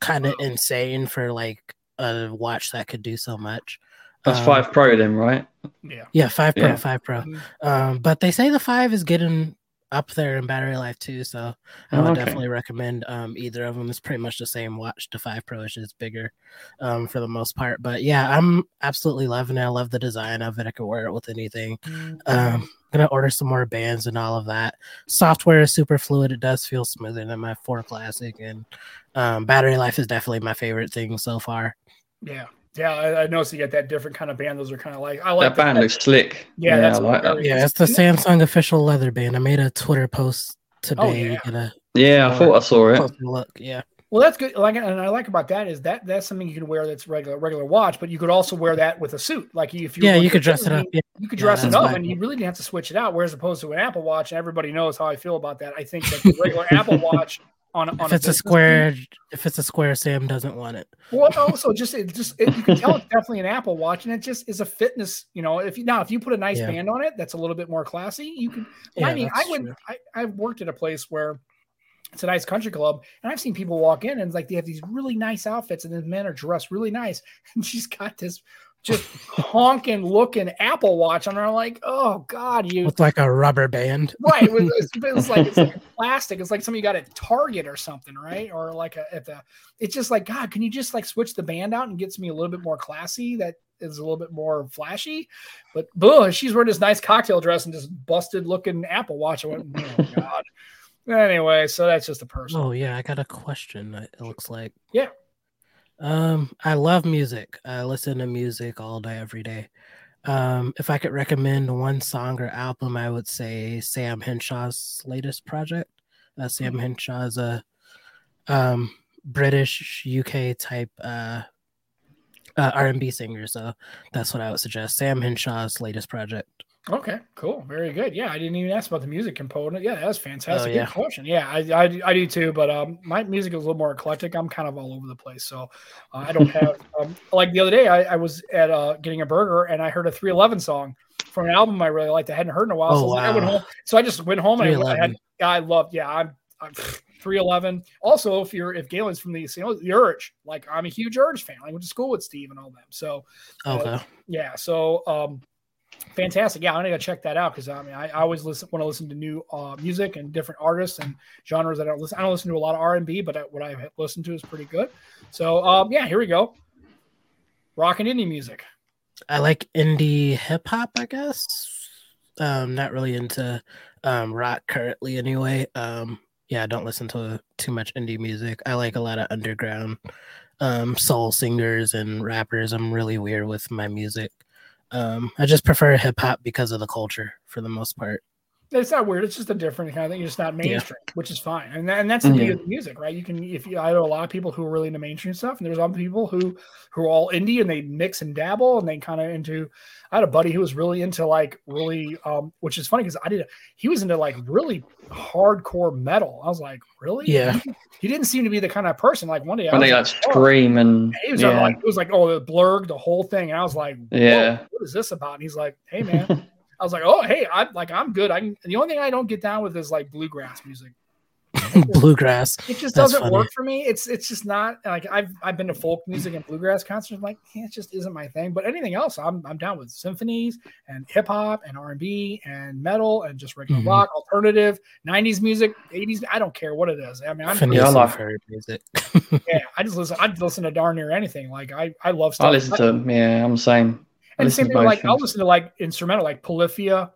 kind of insane for like a watch that could do so much. That's Um, five pro then, right? yeah, Yeah, five pro, Yeah. five pro. Mhm. Um, but they say the five is getting up there in battery life too, so I Oh, would okay. definitely recommend um, either of them. It's pretty much the same watch. The five pro is just bigger um, for the most part. But yeah, I'm absolutely loving it. I love the design of it. I could wear it with anything. Um, gonna order some more bands and all of that. Software is super fluid. It does feel smoother than my four classic, and um, battery life is definitely my favorite thing so far. yeah, yeah. I, I noticed you got that different kind of band. Those are kind of like I like that band looks slick. Yeah, Yeah, that's I like that. Yeah, it's the Samsung official leather band. I made a Twitter post today. Oh, yeah. A Yeah, I thought I saw it. look. Yeah. Well, that's good. Like, and I like about that is that that's something you can wear that's regular regular watch, but you could also wear that with a suit. Like if you Yeah, you could dress it up. in, Yeah. You could Yeah, dress it up, and you really didn't have to switch it out. Whereas opposed to an Apple Watch, and everybody knows how I feel about that. I think that the regular Apple Watch on, on If it's a business square, if it's a square, Sam doesn't want it. Well, also just it just it, you can tell it's definitely an Apple Watch, and it just is a fitness. You know, if you now if you put a nice Yeah. band on it, that's a little bit more classy. You can. Yeah, I mean, I that's would. true. I, I've worked at a place where it's a nice country club, and I've seen people walk in and like they have these really nice outfits, and the men are dressed really nice, and she's got this just honking looking Apple Watch on her. Like, oh God, you with like a rubber band. right? It was, it was like it's like plastic. It's like something you got at Target or something, right? Or like a, at the. It's just like God. Can you just like switch the band out and get me a little bit more classy? That is a little bit more flashy. But boo, she's wearing this nice cocktail dress and just busted looking Apple Watch. I went, oh God. Anyway, so that's just a person. Oh yeah, I got a question. It looks like. Yeah. Um, I love music. I listen to music all day, every day. Um, if I could recommend one song or album, I would say Sam Henshaw's latest project. Uh, Sam Henshaw is a um, British UK type uh, uh, R&B singer, so that's what I would suggest. Sam Henshaw's latest project. Okay, cool, very good. Yeah, I didn't even ask about the music component. Yeah, that's fantastic. Oh, yeah. Good question. Yeah, I, I I do too. But um, my music is a little more eclectic. I'm kind of all over the place, so uh, I don't have um, like the other day. I, I was at uh getting a burger and I heard a 311 song from an album I really liked. I hadn't heard in a while. Oh, so I, I went home. So I just went home and I, I had I loved. Yeah, I'm. I'm 311. Also, if you're if Gaylon's from the you know, the Urge, like I'm a huge Urge fan. I went to school with Steve and all them. So Okay. yeah, so um, fantastic. Yeah, I'm gonna go check that out because I mean, I, I always listen want to listen to new uh, music and different artists and genres. that I don't listen. I don't listen to a lot of R and B, but I, what I listen to is pretty good. So um, yeah, here we go. Rock and indie music. I like indie hip hop, I guess. Um, not really into um rock currently anyway. Um, yeah, I don't listen to too much indie music. I like a lot of underground um, soul singers and rappers. I'm really weird with my music. Um, I just prefer hip hop because of the culture for the most part. It's not weird. It's just a different kind of thing. You're just not mainstream, yeah. which is fine. And, and that's the mm-hmm. beauty of the music, right? You can, if you, I know a lot of people who are really into mainstream stuff, and there's other people who, who are all indie and they mix and dabble and they kind of into. I had a buddy who was really into like really, um, which is funny because I did. He was into like really hardcore metal. I was like, really? Yeah. He, didn't seem to be the kind of person. Like one day, when they got like, scream and he was yeah. like, it was like, oh, the blurred the whole thing, and I was like, yeah, what is this about? And he's like, hey man. I was like, oh hey, I'm like I'm good. I can, the only thing I don't get down with is like bluegrass music. bluegrass. It just doesn't funny. work for me. It's it's just not like I've I've been to folk music and bluegrass concerts. I'm like yeah, it just isn't my thing. But anything else, I'm I'm down with symphonies and hip hop and R and B and metal and just regular mm-hmm. rock, alternative, '90s music, '80s. I don't care what it is. I mean, I'm yeah, I love music. yeah, I just listen. I listen to darn near anything. Like I I love stuff. I listen to yeah, I'm the same. And the same thing, like I'll listen to like instrumental, like Polyphia,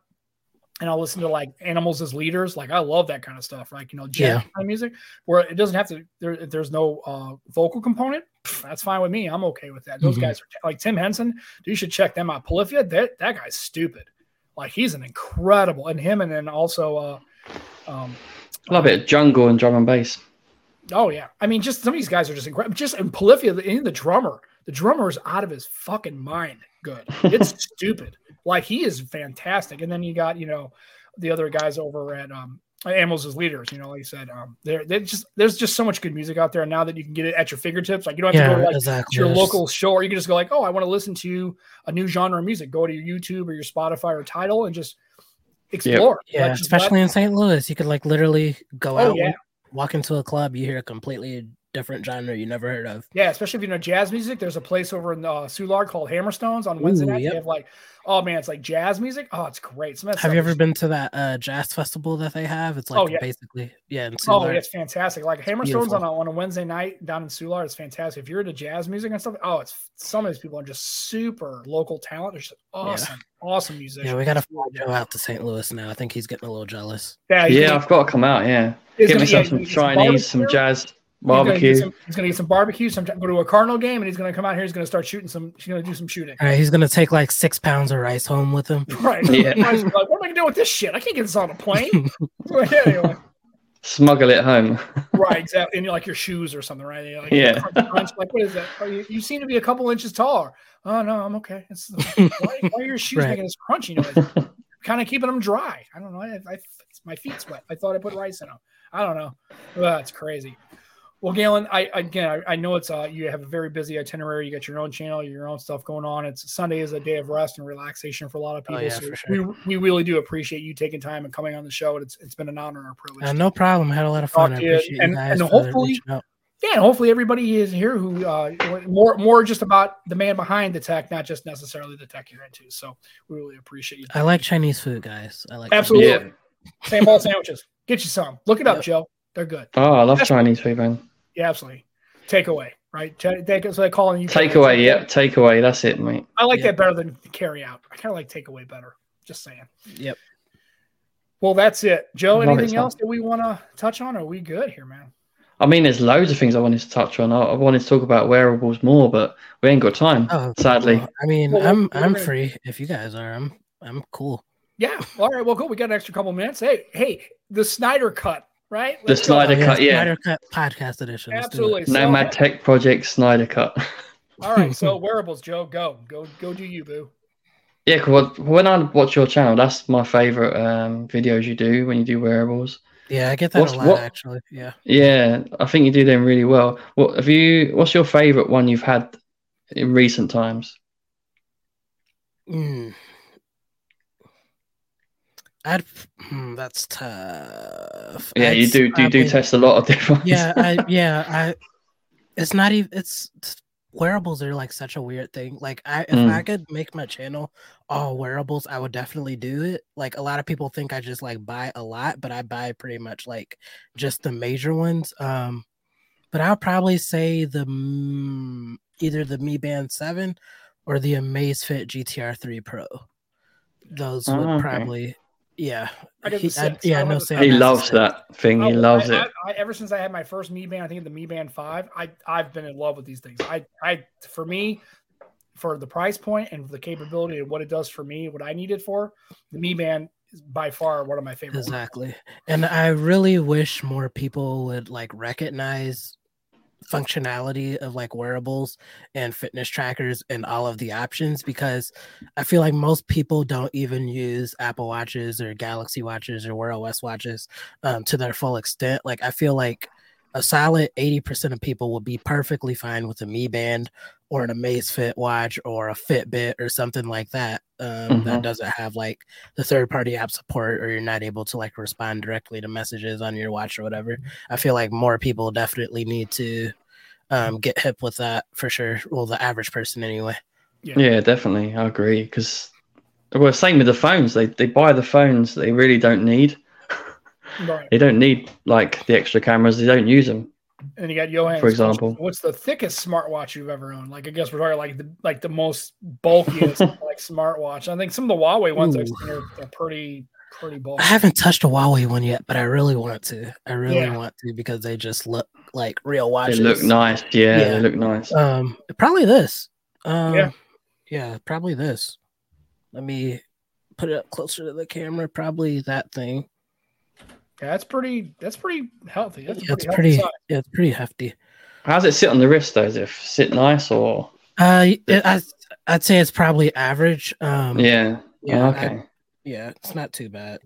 and I'll listen to like Animals as Leaders. Like I love that kind of stuff, like you know, jazz yeah. kind of music where it doesn't have to. There, there's no uh, vocal component. That's fine with me. I'm okay with that. Those mm-hmm. guys are like Tim Henson. You should check them out. Polyphia, that that guy's stupid. Like he's an incredible, and him, and then also, uh, um, love it, jungle and drum and bass. Oh yeah, I mean, just some of these guys are just incredible. Just in Polyphia, in the drummer, the drummer is out of his fucking mind good. It's stupid. Like he is fantastic. And then you got, you know, the other guys over at um Animals as leaders, you know, like I said, um, there, just there's just so much good music out there now that you can get it at your fingertips. Like you don't have yeah, to go to like exactly. your local show, or you can just go like, oh, I want to listen to a new genre of music. Go to your YouTube or your Spotify or Tidal and just explore. Yep. Yeah, especially in St. Louis, you could like literally go oh, out, yeah. walk into a club, you hear a completely different genre you never heard of. Yeah, especially if you know jazz music. There's a place over in uh, Soulard called Hammerstones on Wednesday Ooh, night. Yep. They have like, oh man, it's like jazz music. Oh, it's great. Smith. Have you ever been to that uh, jazz festival that they have? It's like oh, yeah. basically, yeah. oh, yeah, it's fantastic. Like Hammerstones on a, on a Wednesday night down in Soulard is fantastic. If you're into jazz music and stuff, oh, it's some of these people are just super local talent. They're just awesome, yeah. awesome musicians. Yeah, we got to go out to St. Louis now. I think he's getting a little jealous. Yeah, yeah, I've got to come out. Yeah, give me some Chinese, some jazz Barbecue. He's gonna, some, he's gonna get some barbecue. Some go to a Cardinal game, and he's gonna come out here. He's gonna start shooting some. He's gonna do some shooting. All right, he's gonna take like six pounds of rice home with him. Right. Yeah. like, what am I gonna do with this shit? I can't get this on a plane. anyway. Smuggle it home. right. Exactly. And like your shoes or something, right? Like, yeah. Crunch, like what is that? Oh, you, you, seem to be a couple inches taller. Oh no, I'm okay. It's, why, why, are your shoes right. making this crunchy noise? kind of keeping them dry. I don't know. I, I, my feet sweat. I thought I put rice in them. I don't know. That's crazy. Well, Gaylon, I again, I, I, know it's uh, you have a very busy itinerary. You got your own channel, your own stuff going on. It's Sunday is a day of rest and relaxation for a lot of oh, people. Oh, yeah, so sure. we, we really do appreciate you taking time and coming on the show. It's it's been an honor and a privilege. Uh, no problem. I had a lot of fun. I appreciate and, you guys and hopefully, yeah, and hopefully everybody is here who uh, more more just about the man behind the tech, not just necessarily the tech you're into. So we really appreciate you. I like Chinese food, guys. I like absolutely yeah. St. Paul sandwiches. Get you some. Look it up, yep. Joe. They're good. Oh, I love That's Chinese food, man. Yeah, absolutely. Takeaway, right? Take so they call it. Takeaway, yeah, takeaway. That's it, mate. I like that better than carry out. I kind of like takeaway better. Just saying. Yep. Well, that's it, Joe. Anything else that we want to touch on? Are we good here, man? I mean, there's loads of things I wanted to touch on. I, I wanted to talk about wearables more, but we ain't got time. Oh, sadly. Well, I mean, well, I'm I'm free. If you guys are, I'm I'm cool. Yeah. All right. Well, cool. We got an extra couple minutes. Hey, hey, the Snyder cut right? Let's the Snyder Cut, yeah. Snyder Cut podcast edition. Absolutely. Nomad so, Tech Project Snyder Cut. all right, so wearables, Joe, go, go, go, do you, boo. Yeah, cause when I watch your channel, that's my favorite um, videos you do when you do wearables. Yeah, I get that what's, a lot what, actually. Yeah. Yeah, I think you do them really well. What have you? What's your favorite one you've had in recent times? Mm. I'd hmm, that's tough. Yeah, I'd, you do do, do test a lot of different. Yeah, I yeah, I it's not even it's, wearables are like such a weird thing. Like I if mm. I could make my channel all wearables, I would definitely do it. Like a lot of people think I just like buy a lot, but I buy pretty much like just the major ones. Um but I'll probably say the mm, either the Mi Band 7 or the Amazfit GTR 3 Pro. Those would oh, okay. probably Yeah, I did He- the I- yeah, I no Sam the He loves that thing. He Oh, loves I, it. I, I, ever since I had my first Mi Band, I think the Mi Band Five, I I've been in love with these things. I I for me, for the price point and the capability and what it does for me, what I need it for, the Mi Band is by far one of my favorite. ones. Exactly. And I really wish more people would like recognize functionality of like wearables and fitness trackers and all of the options because I feel like most people don't even use Apple Watches or Galaxy Watches or Wear OS watches um, to their full extent. Like I feel like a solid 80% of people will be perfectly fine with a Mi Band or an Amazfit watch or a Fitbit or something like that um, that Mhm. doesn't have like the third party app support or you're not able to like respond directly to messages on your watch or whatever. I feel like more people definitely need to um, get hip with that for sure. Well, the average person anyway. Yeah, definitely. I agree. Because, well, same with the phones. They they buy the phones they really don't need. Right. They don't need like the extra cameras. They don't use them. And you got Johan. For example. what's the thickest smartwatch you've ever owned? Like I guess we're talking like the like the most bulkiest like smartwatch. I think some of the Huawei ones I've seen are, are pretty pretty bulky. I haven't touched a Huawei one yet, but I really want to. I really Yeah. want to because they just look like real watches. They look nice. Yeah, Yeah. they look nice. Um, probably this. Um, Yeah. yeah, probably this. Let me put it up closer to the camera. Probably that thing. Yeah, that's pretty. That's pretty healthy. That's a Yeah, it's pretty. size. Yeah, it's pretty hefty. How does it sit on the wrist though? Does it sit nice or? Uh, it, I I'd say it's probably average. Um, Yeah. yeah, Oh, I- okay. yeah, it's not too bad.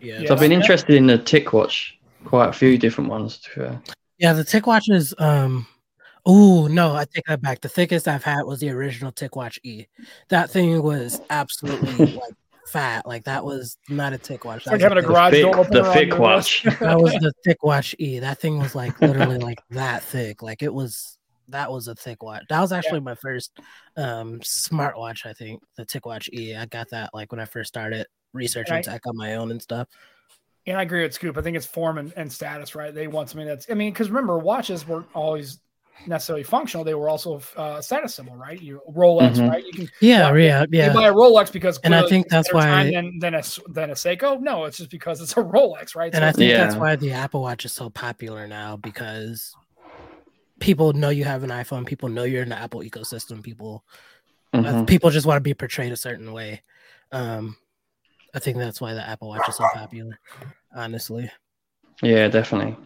Yeah, Yeah. so I've been interested in the TicWatch. Quite a few different ones. To be fair. Yeah, the TicWatch is um oh no, I take that back. The thickest I've had was the original TicWatch E. That thing was absolutely like fat. Like that was not a TicWatch. That like was having a thick- garage thick, door opener the on thick watch. that was the Thick Watch E. That thing was like literally like that thick. Like it was that was a thick watch. That was actually my first um smartwatch, I think. The TicWatch E. I got that like when I first started researching Right. tech on my own and stuff. And I agree with Scoop. I think it's form and, and status, right? They want something that's. I mean, because remember, watches weren't always necessarily functional. They were also uh, status symbol, right? You Rolex, Mhm. right? You can Yeah, Well, yeah, you buy a Rolex because And I think that's better time why- than than a than a Seiko. No, it's just because it's a Rolex, right? And I it's- think that's why the Apple Watch is so popular now because people know you have an iPhone, people know you're in the Apple ecosystem, people uh, Mhm. people just want to be portrayed a certain way. Um I think that's why the Apple Watch is so popular, honestly. Yeah, definitely.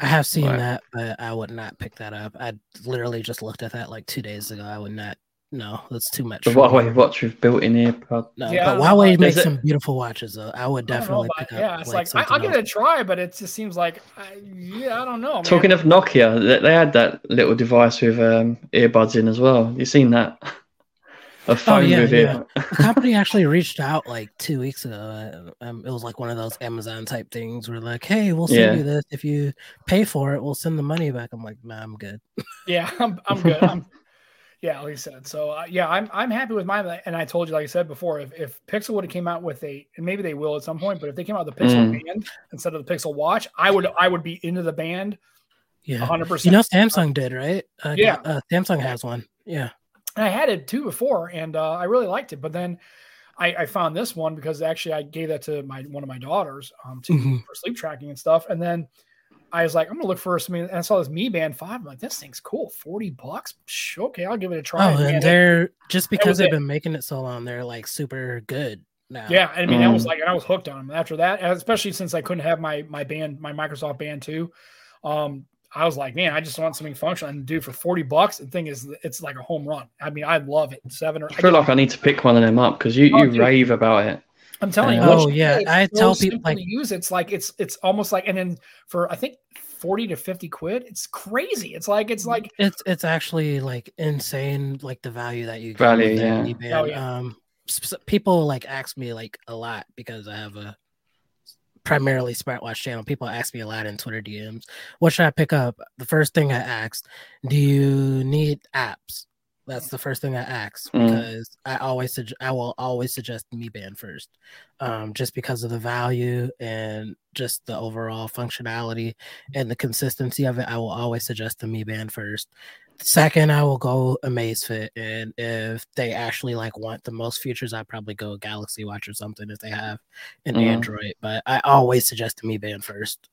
I have seen Right. that, but I would not pick that up. I literally just looked at that like two days ago. I would not. No, that's too much. The for me. Huawei watch with built-in earpod. No, Yeah, but don't know. Huawei makes Is it- some beautiful watches, though. I would I know definitely pick up. yeah, it's like, I, I'll give it a try, but it just seems like, I, yeah, I don't know. Man. Talking of Nokia, they, they had that little device with um, earbuds in as well. You seen that? A phone Oh, yeah, with yeah. ear. the company actually reached out like two weeks ago. uh, Um, it was like one of those Amazon type things where like, hey, we'll send Yeah. you this if you pay for it. We'll send the money back. I'm like, nah, I'm good. Yeah, I'm, I'm good. I'm, yeah, like I said. So uh, yeah, I'm I'm happy with mine. And I told you, like I said before, if, if Pixel would have came out with a, and maybe they will at some point, but if they came out with the Pixel Mm. band instead of the Pixel Watch, I would I would be into the band Yeah, 100. percent you know, Samsung did right. Uh, Yeah. uh, Samsung has one. Yeah, And I had it too before, and uh, I really liked it. But then I, I found this one because actually I gave that to my one of my daughters um, to Mhm. for sleep tracking and stuff. And then I was like, I'm gonna look for something. And I saw this Mi Band Five. I'm like, this thing's cool, forty bucks. Sh- Okay, I'll give it a try. Oh, man, and they're just because they've it. been making it so long, they're like super good now. yeah, I mean, I was Mm. like, and I was hooked on them after that, especially since I couldn't have my my band, my Microsoft Band two. Um, I was like, man, I just want something functional. And dude, for forty bucks, the thing is, it's like a home run. I mean, I love it. Seven or I feel like I need to pick one of them up because you, Oh, you dude. rave about it. I'm telling you. Oh, yeah, get I it's tell so people, simple like- to use. It's like it's it's almost like, and then for I think forty to fifty quid, it's crazy. It's like it's like it's it's actually like insane, like the value that you get Value, yeah. Oh, yeah. Um, people like ask me like a lot because I have a primarily smartwatch channel. People ask me a lot in Twitter DMs. What should I pick up? The first thing I asked, do you need apps? That's the first thing I ask Mm. because I always sug- I will always suggest Mi Band first, um, just because of the value and just the overall functionality and the consistency of it. I will always suggest the Mi Band first. Second, I will go Amazfit, and if they actually like want the most features, I probably go Galaxy Watch or something if they have an Mhm. Android. But I always suggest the Mi Band first.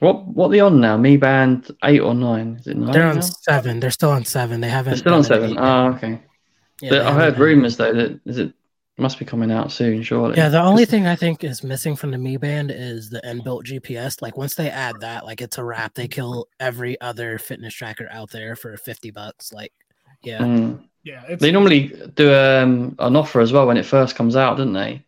What what are they on now? Mi Band eight or nine? Is it nine? They're on now? seven. They're still on seven. They haven't. They're still on seven. eight yet. Oh, okay. Yeah, I haven't heard rumors though that is it must be coming out soon, surely. Yeah, the only thing I think is missing from the Mi Band is the inbuilt GPS. Like once they add that, like it's a wrap. They kill every other fitness tracker out there for fifty bucks. Like, yeah, Mm. Yeah, it's They normally do um, an offer as well when it first comes out, don't they?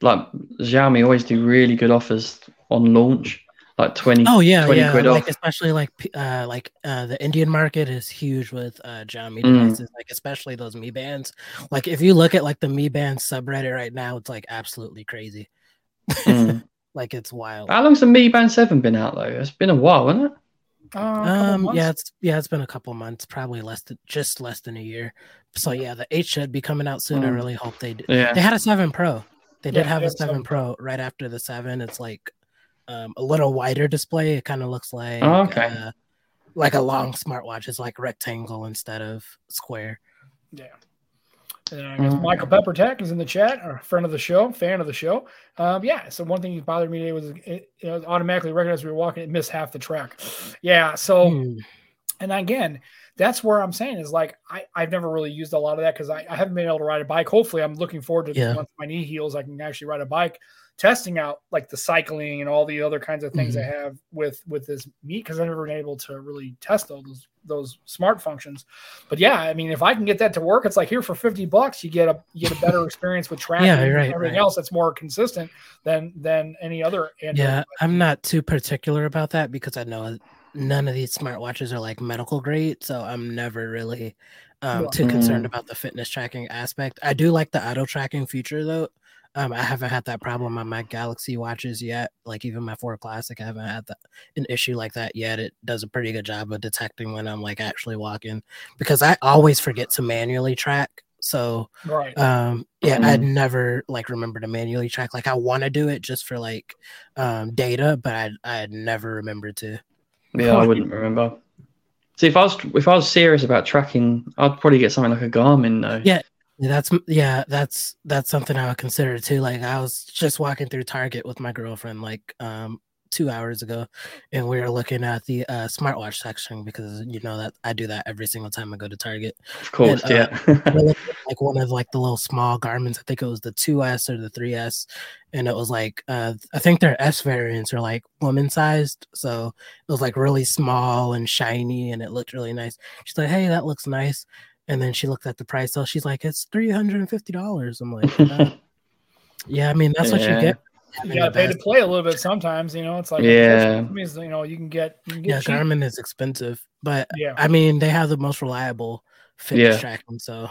Like Xiaomi always do really good offers on launch, like 20, Oh yeah, 20 yeah. quid Like off. especially like uh like uh the Indian market is huge with uh Xiaomi Mm. devices, like especially those Mi Bands. Like if you look at like the Mi Band subreddit right now, it's like absolutely crazy. Mm. Like it's wild. How long's the Mi Band 7 been out though? It's been a while, hasn't it? uh, Um yeah, it's yeah, it's been a couple months, probably less than just less than a year. So yeah, the eight should be coming out soon. I Mm. really hope they do. Yeah. They had a seven pro. They did Yeah, have they a seven 7 pro right after the seven. It's like um, a little wider display. It kind of looks like Oh, okay. uh, like a long smartwatch. It's like rectangle instead of square. Yeah. And I guess Mm. Michael Pepper Tech is in the chat, a friend of the show, fan of the show. Um, yeah. So one thing that bothered me today was it, it was automatically recognized we were walking, it missed half the track. Yeah. So, Hmm. and again, that's where I'm saying is like I, I've never really used a lot of that because I, I haven't been able to ride a bike. Hopefully, I'm looking forward to Yeah. once my knee heals, I can actually ride a bike, testing out like the cycling and all the other kinds of things I have with with this meat because I've never been able to really test all those those smart functions. But yeah, I mean, if I can get that to work, it's like here for fifty bucks, you get a you get a better experience with tracking Yeah, and everything right. else that's more consistent than than any other. Android Yeah, device. I'm not too particular about that because I know none of these smartwatches are like medical grade, so I'm never really um, Yeah. too concerned Mm. about the fitness tracking aspect. I do like the auto tracking feature though. Um, I haven't had that problem on my Galaxy watches yet. Like even my Four Classic, I haven't had that an issue like that yet. It does a pretty good job of detecting when I'm like actually walking because I always forget to manually track. So right. um yeah i'd Mhm. never like remember to manually track like i want to do it just for like um data but i i'd never remembered to Yeah, I wouldn't remember. See, if I was if I was serious about tracking, I'd probably get something like a Garmin though. Yeah. Yeah, that's yeah that's that's something i would consider too like i was just walking through target with my girlfriend like um two hours ago and we were looking at the uh smartwatch section because you know that i do that every single time i go to target Of course, And, uh, yeah. At, like one of like the little small Garmins. I think it was the 2S or the 3S, and it was like uh, I think their S variants are like woman sized, so it was like really small and shiny, and it looked really nice. She's like, "Hey, that looks nice," and then she looked at the price. So she's like, "It's three hundred and fifty dollars." I'm like, uh, "Yeah, I mean that's what you get." You gotta pay to play a little bit sometimes, you know. It's like Yeah. it means you know you can get you can get Yeah, cheap. Garmin is expensive, but Yeah, I mean they have the most reliable fitness Yeah. tracking. So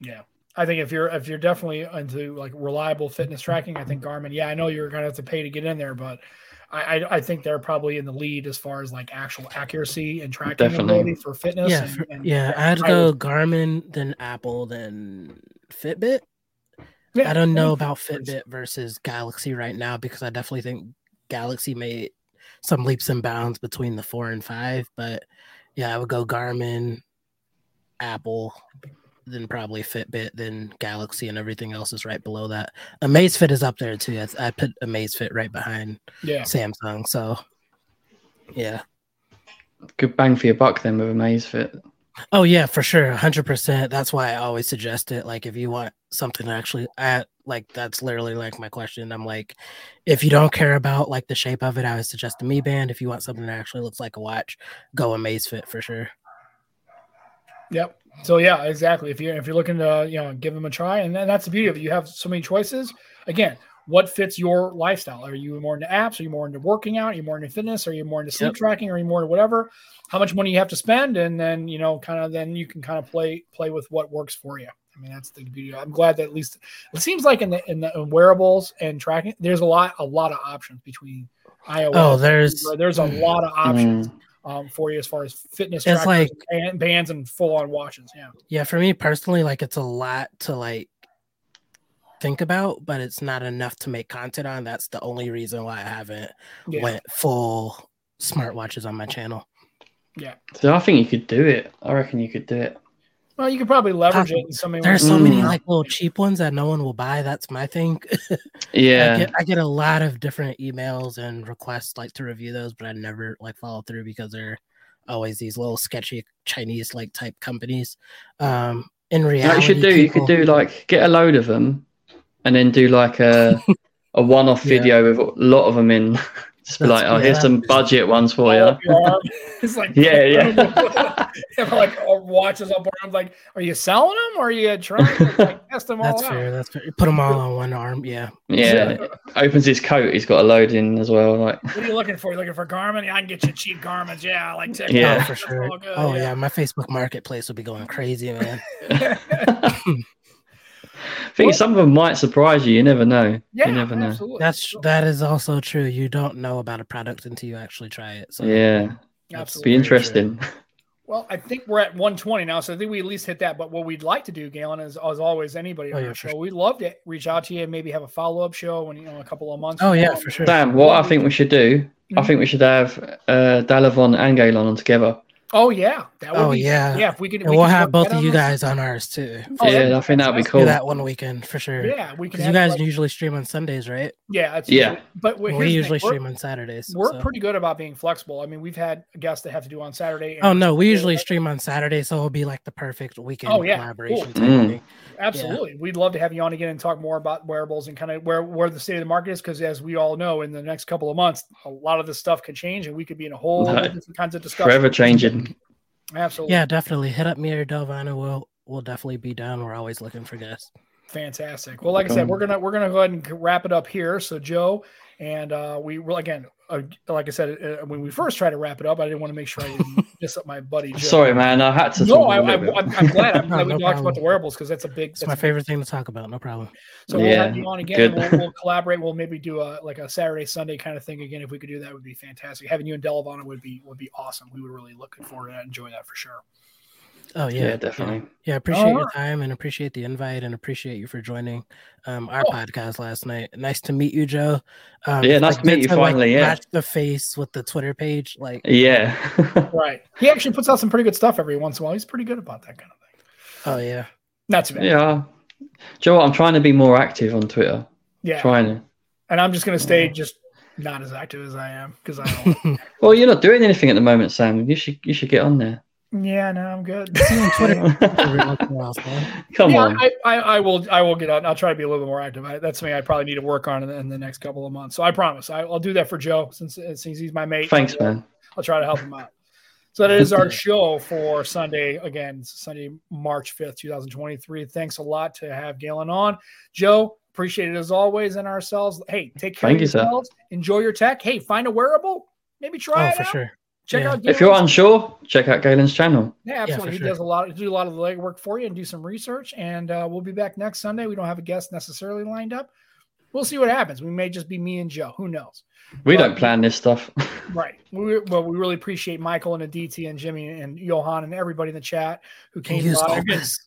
yeah. I think if you're if you're definitely into like reliable fitness tracking, I think Garmin. Yeah, I know you're gonna have to pay to get in there, but I I, I think they're probably in the lead as far as like actual accuracy and tracking Definitely. ability for fitness. yeah, and- for- and- yeah, I'd I go would- Garmin, then Apple, then Fitbit. Yeah, I don't know about Fitbit versus Galaxy right now because I definitely think Galaxy made some leaps and bounds between the four and five. But yeah, I would go Garmin, Apple, then probably Fitbit, then Galaxy, and everything else is right below that. Amazfit is up there too. I, I put Amazfit right behind Yeah, Samsung. So yeah. Good bang for your buck then with Amazfit. Oh yeah, for sure, hundred percent. That's why I always suggest it. Like, if you want something to actually, at like that's literally like my question. I'm like, if you don't care about like the shape of it, I would suggest the Mi Band. If you want something that actually looks like a watch, go Amazfit for sure. Yep. So yeah, exactly. If you're if you're looking to you know give them a try, and then that's the beauty of it. You have so many choices. Again, what fits your lifestyle? Are you more into apps? Are you more into working out? Are you more into fitness? Are you more into sleep Yep. tracking? Are you more into whatever? How much money you have to spend, and then you know, kind of then you can kind of play play with what works for you. I mean, that's the beauty. I'm glad that at least it seems like in the in the wearables and tracking, there's a lot a lot of options between iOS. Oh, there's there's a lot of options Mm. Um, for you as far as fitness It's like- and bands and full on watches. Yeah. Yeah, for me personally, like it's a lot to like think about, but it's not enough to make content on. That's the only reason why I haven't Yeah. went full smartwatches on my channel. Yeah. So I think you could do it. I reckon you could do it. Well, you could probably leverage it in so many There's ways. so many Mm. like little cheap ones that no one will buy. That's my thing. I Yeah. get I get a lot of different emails and requests like to review those, but I never like follow through because they're always these little sketchy Chinese like type companies. Um in You know reality, you should do? You could do like get a load of them, and then do like a a one-off Yeah. video with a lot of them in. Just be That's- like, oh, yeah, here's some budget ones for you. up your arm. It's like Yeah, yeah. Have, like uh, watches up. I'm like, are you selling them or are you trying to like, test them all That's out? fair. That's fair. Put them all on one arm. Yeah. Yeah. Opens his coat. He's got a load in as well. Like, What are you looking for? You looking for Garmin? Yeah, I can get you cheap Garmins. Yeah, I like TikTok. Yeah. Oh, for sure. good, oh yeah. my Facebook Marketplace will be going crazy, man. I think some of them might surprise you. You never know. yeah, you never know. absolutely. That's that is also true. You don't know about a product until you actually try it. So Yeah. that's Absolutely. Be very true. interesting. Well, I think we're at 120 now, so I think we at least hit that. But what we'd like to do, Gaylon, is as always, anybody Oh, yeah, the for show, we'd love to reach out to you and maybe have a follow up show in you know a couple of months. Oh yeah, for sure. Sam, what I think we should do, I Mhm. think we should have uh, Dalevon and Gaylon on together. Oh yeah, that would Oh, be, yeah. yeah. If we could, we we'll could have both of you guys on ours too. Oh, that'd yeah, be I think that'd be cool. Do that one weekend for sure. Yeah, we can. Because you guys like- usually stream on Sundays, right? yeah, it's Yeah. But Well, we usually stream on Saturdays. We're so- pretty good about being flexible. I mean, we've had guests that have to do on Saturday. and- Oh no, we usually stream on Saturday, so it'll be like the perfect weekend Oh, yeah, collaboration cool. type Mm. Thing. Absolutely. We'd love to have you on again and talk more about wearables and kind of where, where the state of the market is. Because as we all know, in the next couple of months, a lot of this stuff could change and we could be in a whole No. different kinds of discussion. Forever changing. Absolutely. Yeah, definitely. Hit up me or Dalevon. We'll we'll definitely be down. We're always looking for guests. Fantastic. Well, like I said, we're gonna we're gonna go ahead and wrap it up here. So Joe and uh, we will again, uh, like I said, uh, when we first tried to wrap it up, I didn't want to make sure I didn't miss up my buddy Joe. Sorry, man. I had to. No, talk I, a I. I'm, I'm glad. I'm glad No, we no talked about the wearables because that's a big. It's that's my big favorite thing to talk about. No problem. So we'll have you on again. and We'll, we'll collaborate. We'll maybe do a like a Saturday Sunday kind of thing again. If we could do that, would be fantastic. Having you and Dalevon would be would be awesome. We would really looking forward to that. Enjoy that for sure. Oh yeah, yeah, definitely. Yeah, I appreciate your time and appreciate the invite and appreciate you for joining um, our Oh. podcast last night. Nice to meet you, Joe. Um, Yeah, it's, nice to meet you like, finally, yeah. match the face with the Twitter page. Like, Yeah. Right. He actually puts out some pretty good stuff every once in a while. He's pretty good about that kind of thing. oh yeah, Not too bad. yeah. Joe, I'm trying to be more active on Twitter. Yeah. Trying to. And I'm just gonna stay just not as active as I am because I don't. Well, you're not doing anything at the moment, Sam. You should you should get on there. Yeah, no, I'm good. See you on Twitter every once in a while, man. Come yeah, on. I, I, I will. I will get on. I'll try to be a little bit more active. I, that's something I probably need to work on in the, in the next couple of months. So I promise. I, I'll do that for Joe since since he's my mate. Thanks, I'll, man. I'll try to help him out. So that is our show for Sunday. Again, Sunday, March fifth, two thousand twenty-three. Thanks a lot to have Gaylon on. Joe, appreciate it as always, and ourselves. Hey, take care Thank of you, sir. yourselves. Enjoy your tech. Hey, find a wearable. Maybe try Oh, it for out. sure. Check Yeah. out. If you're unsure, check out Gaylon's channel. yeah, absolutely. sure. He does a lot, do a lot of the legwork for you and do some research. And uh, we'll be back next Sunday. We don't have a guest necessarily lined up. We'll see what happens. We may just be me and Joe. Who knows? We Well, don't plan this stuff. Right. We, well, we really appreciate Michael and Aditi and Jimmy and Johan and everybody in the chat who came use by. Opus.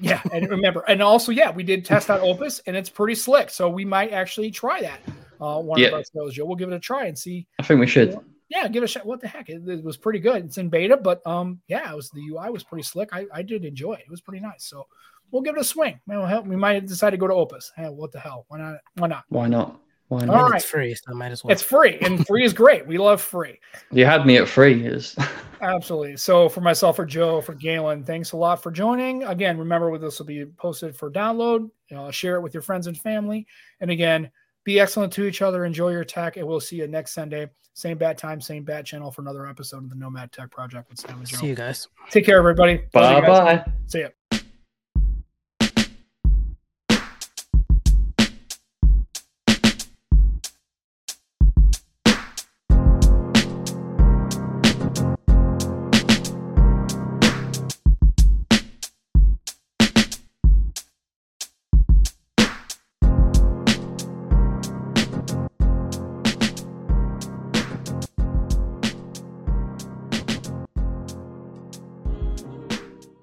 Yeah, and remember, and also, yeah, we did test out Opus, and it's pretty slick. So we might actually try that. Uh, one Yeah. of our shows, Joe. We'll give it a try and see. I think we should. Yeah, give it a shot. What the heck? It, it was pretty good. It's in beta, but um, yeah, it was the UI was pretty slick. I, I did enjoy it. It was pretty nice. So we'll give it a swing. Man, hell, we might decide to go to Opus. Hey, what the hell? Why not? Why not? Why not? Why not? All right. It's free, so I might as well. It's free, and free is great. We love free. You had me at free. Is Absolutely. So for myself, for Joe, for Gaylon, thanks a lot for joining. Again, remember this will be posted for download. Uh, share it with your friends and family. And again, be excellent to each other. Enjoy your tech, and we'll see you next Sunday. Same bat time, same bat channel for another episode of the Nomad Tech Project with Sam and Joe. See you guys. Take care, everybody. Bye bye. See ya.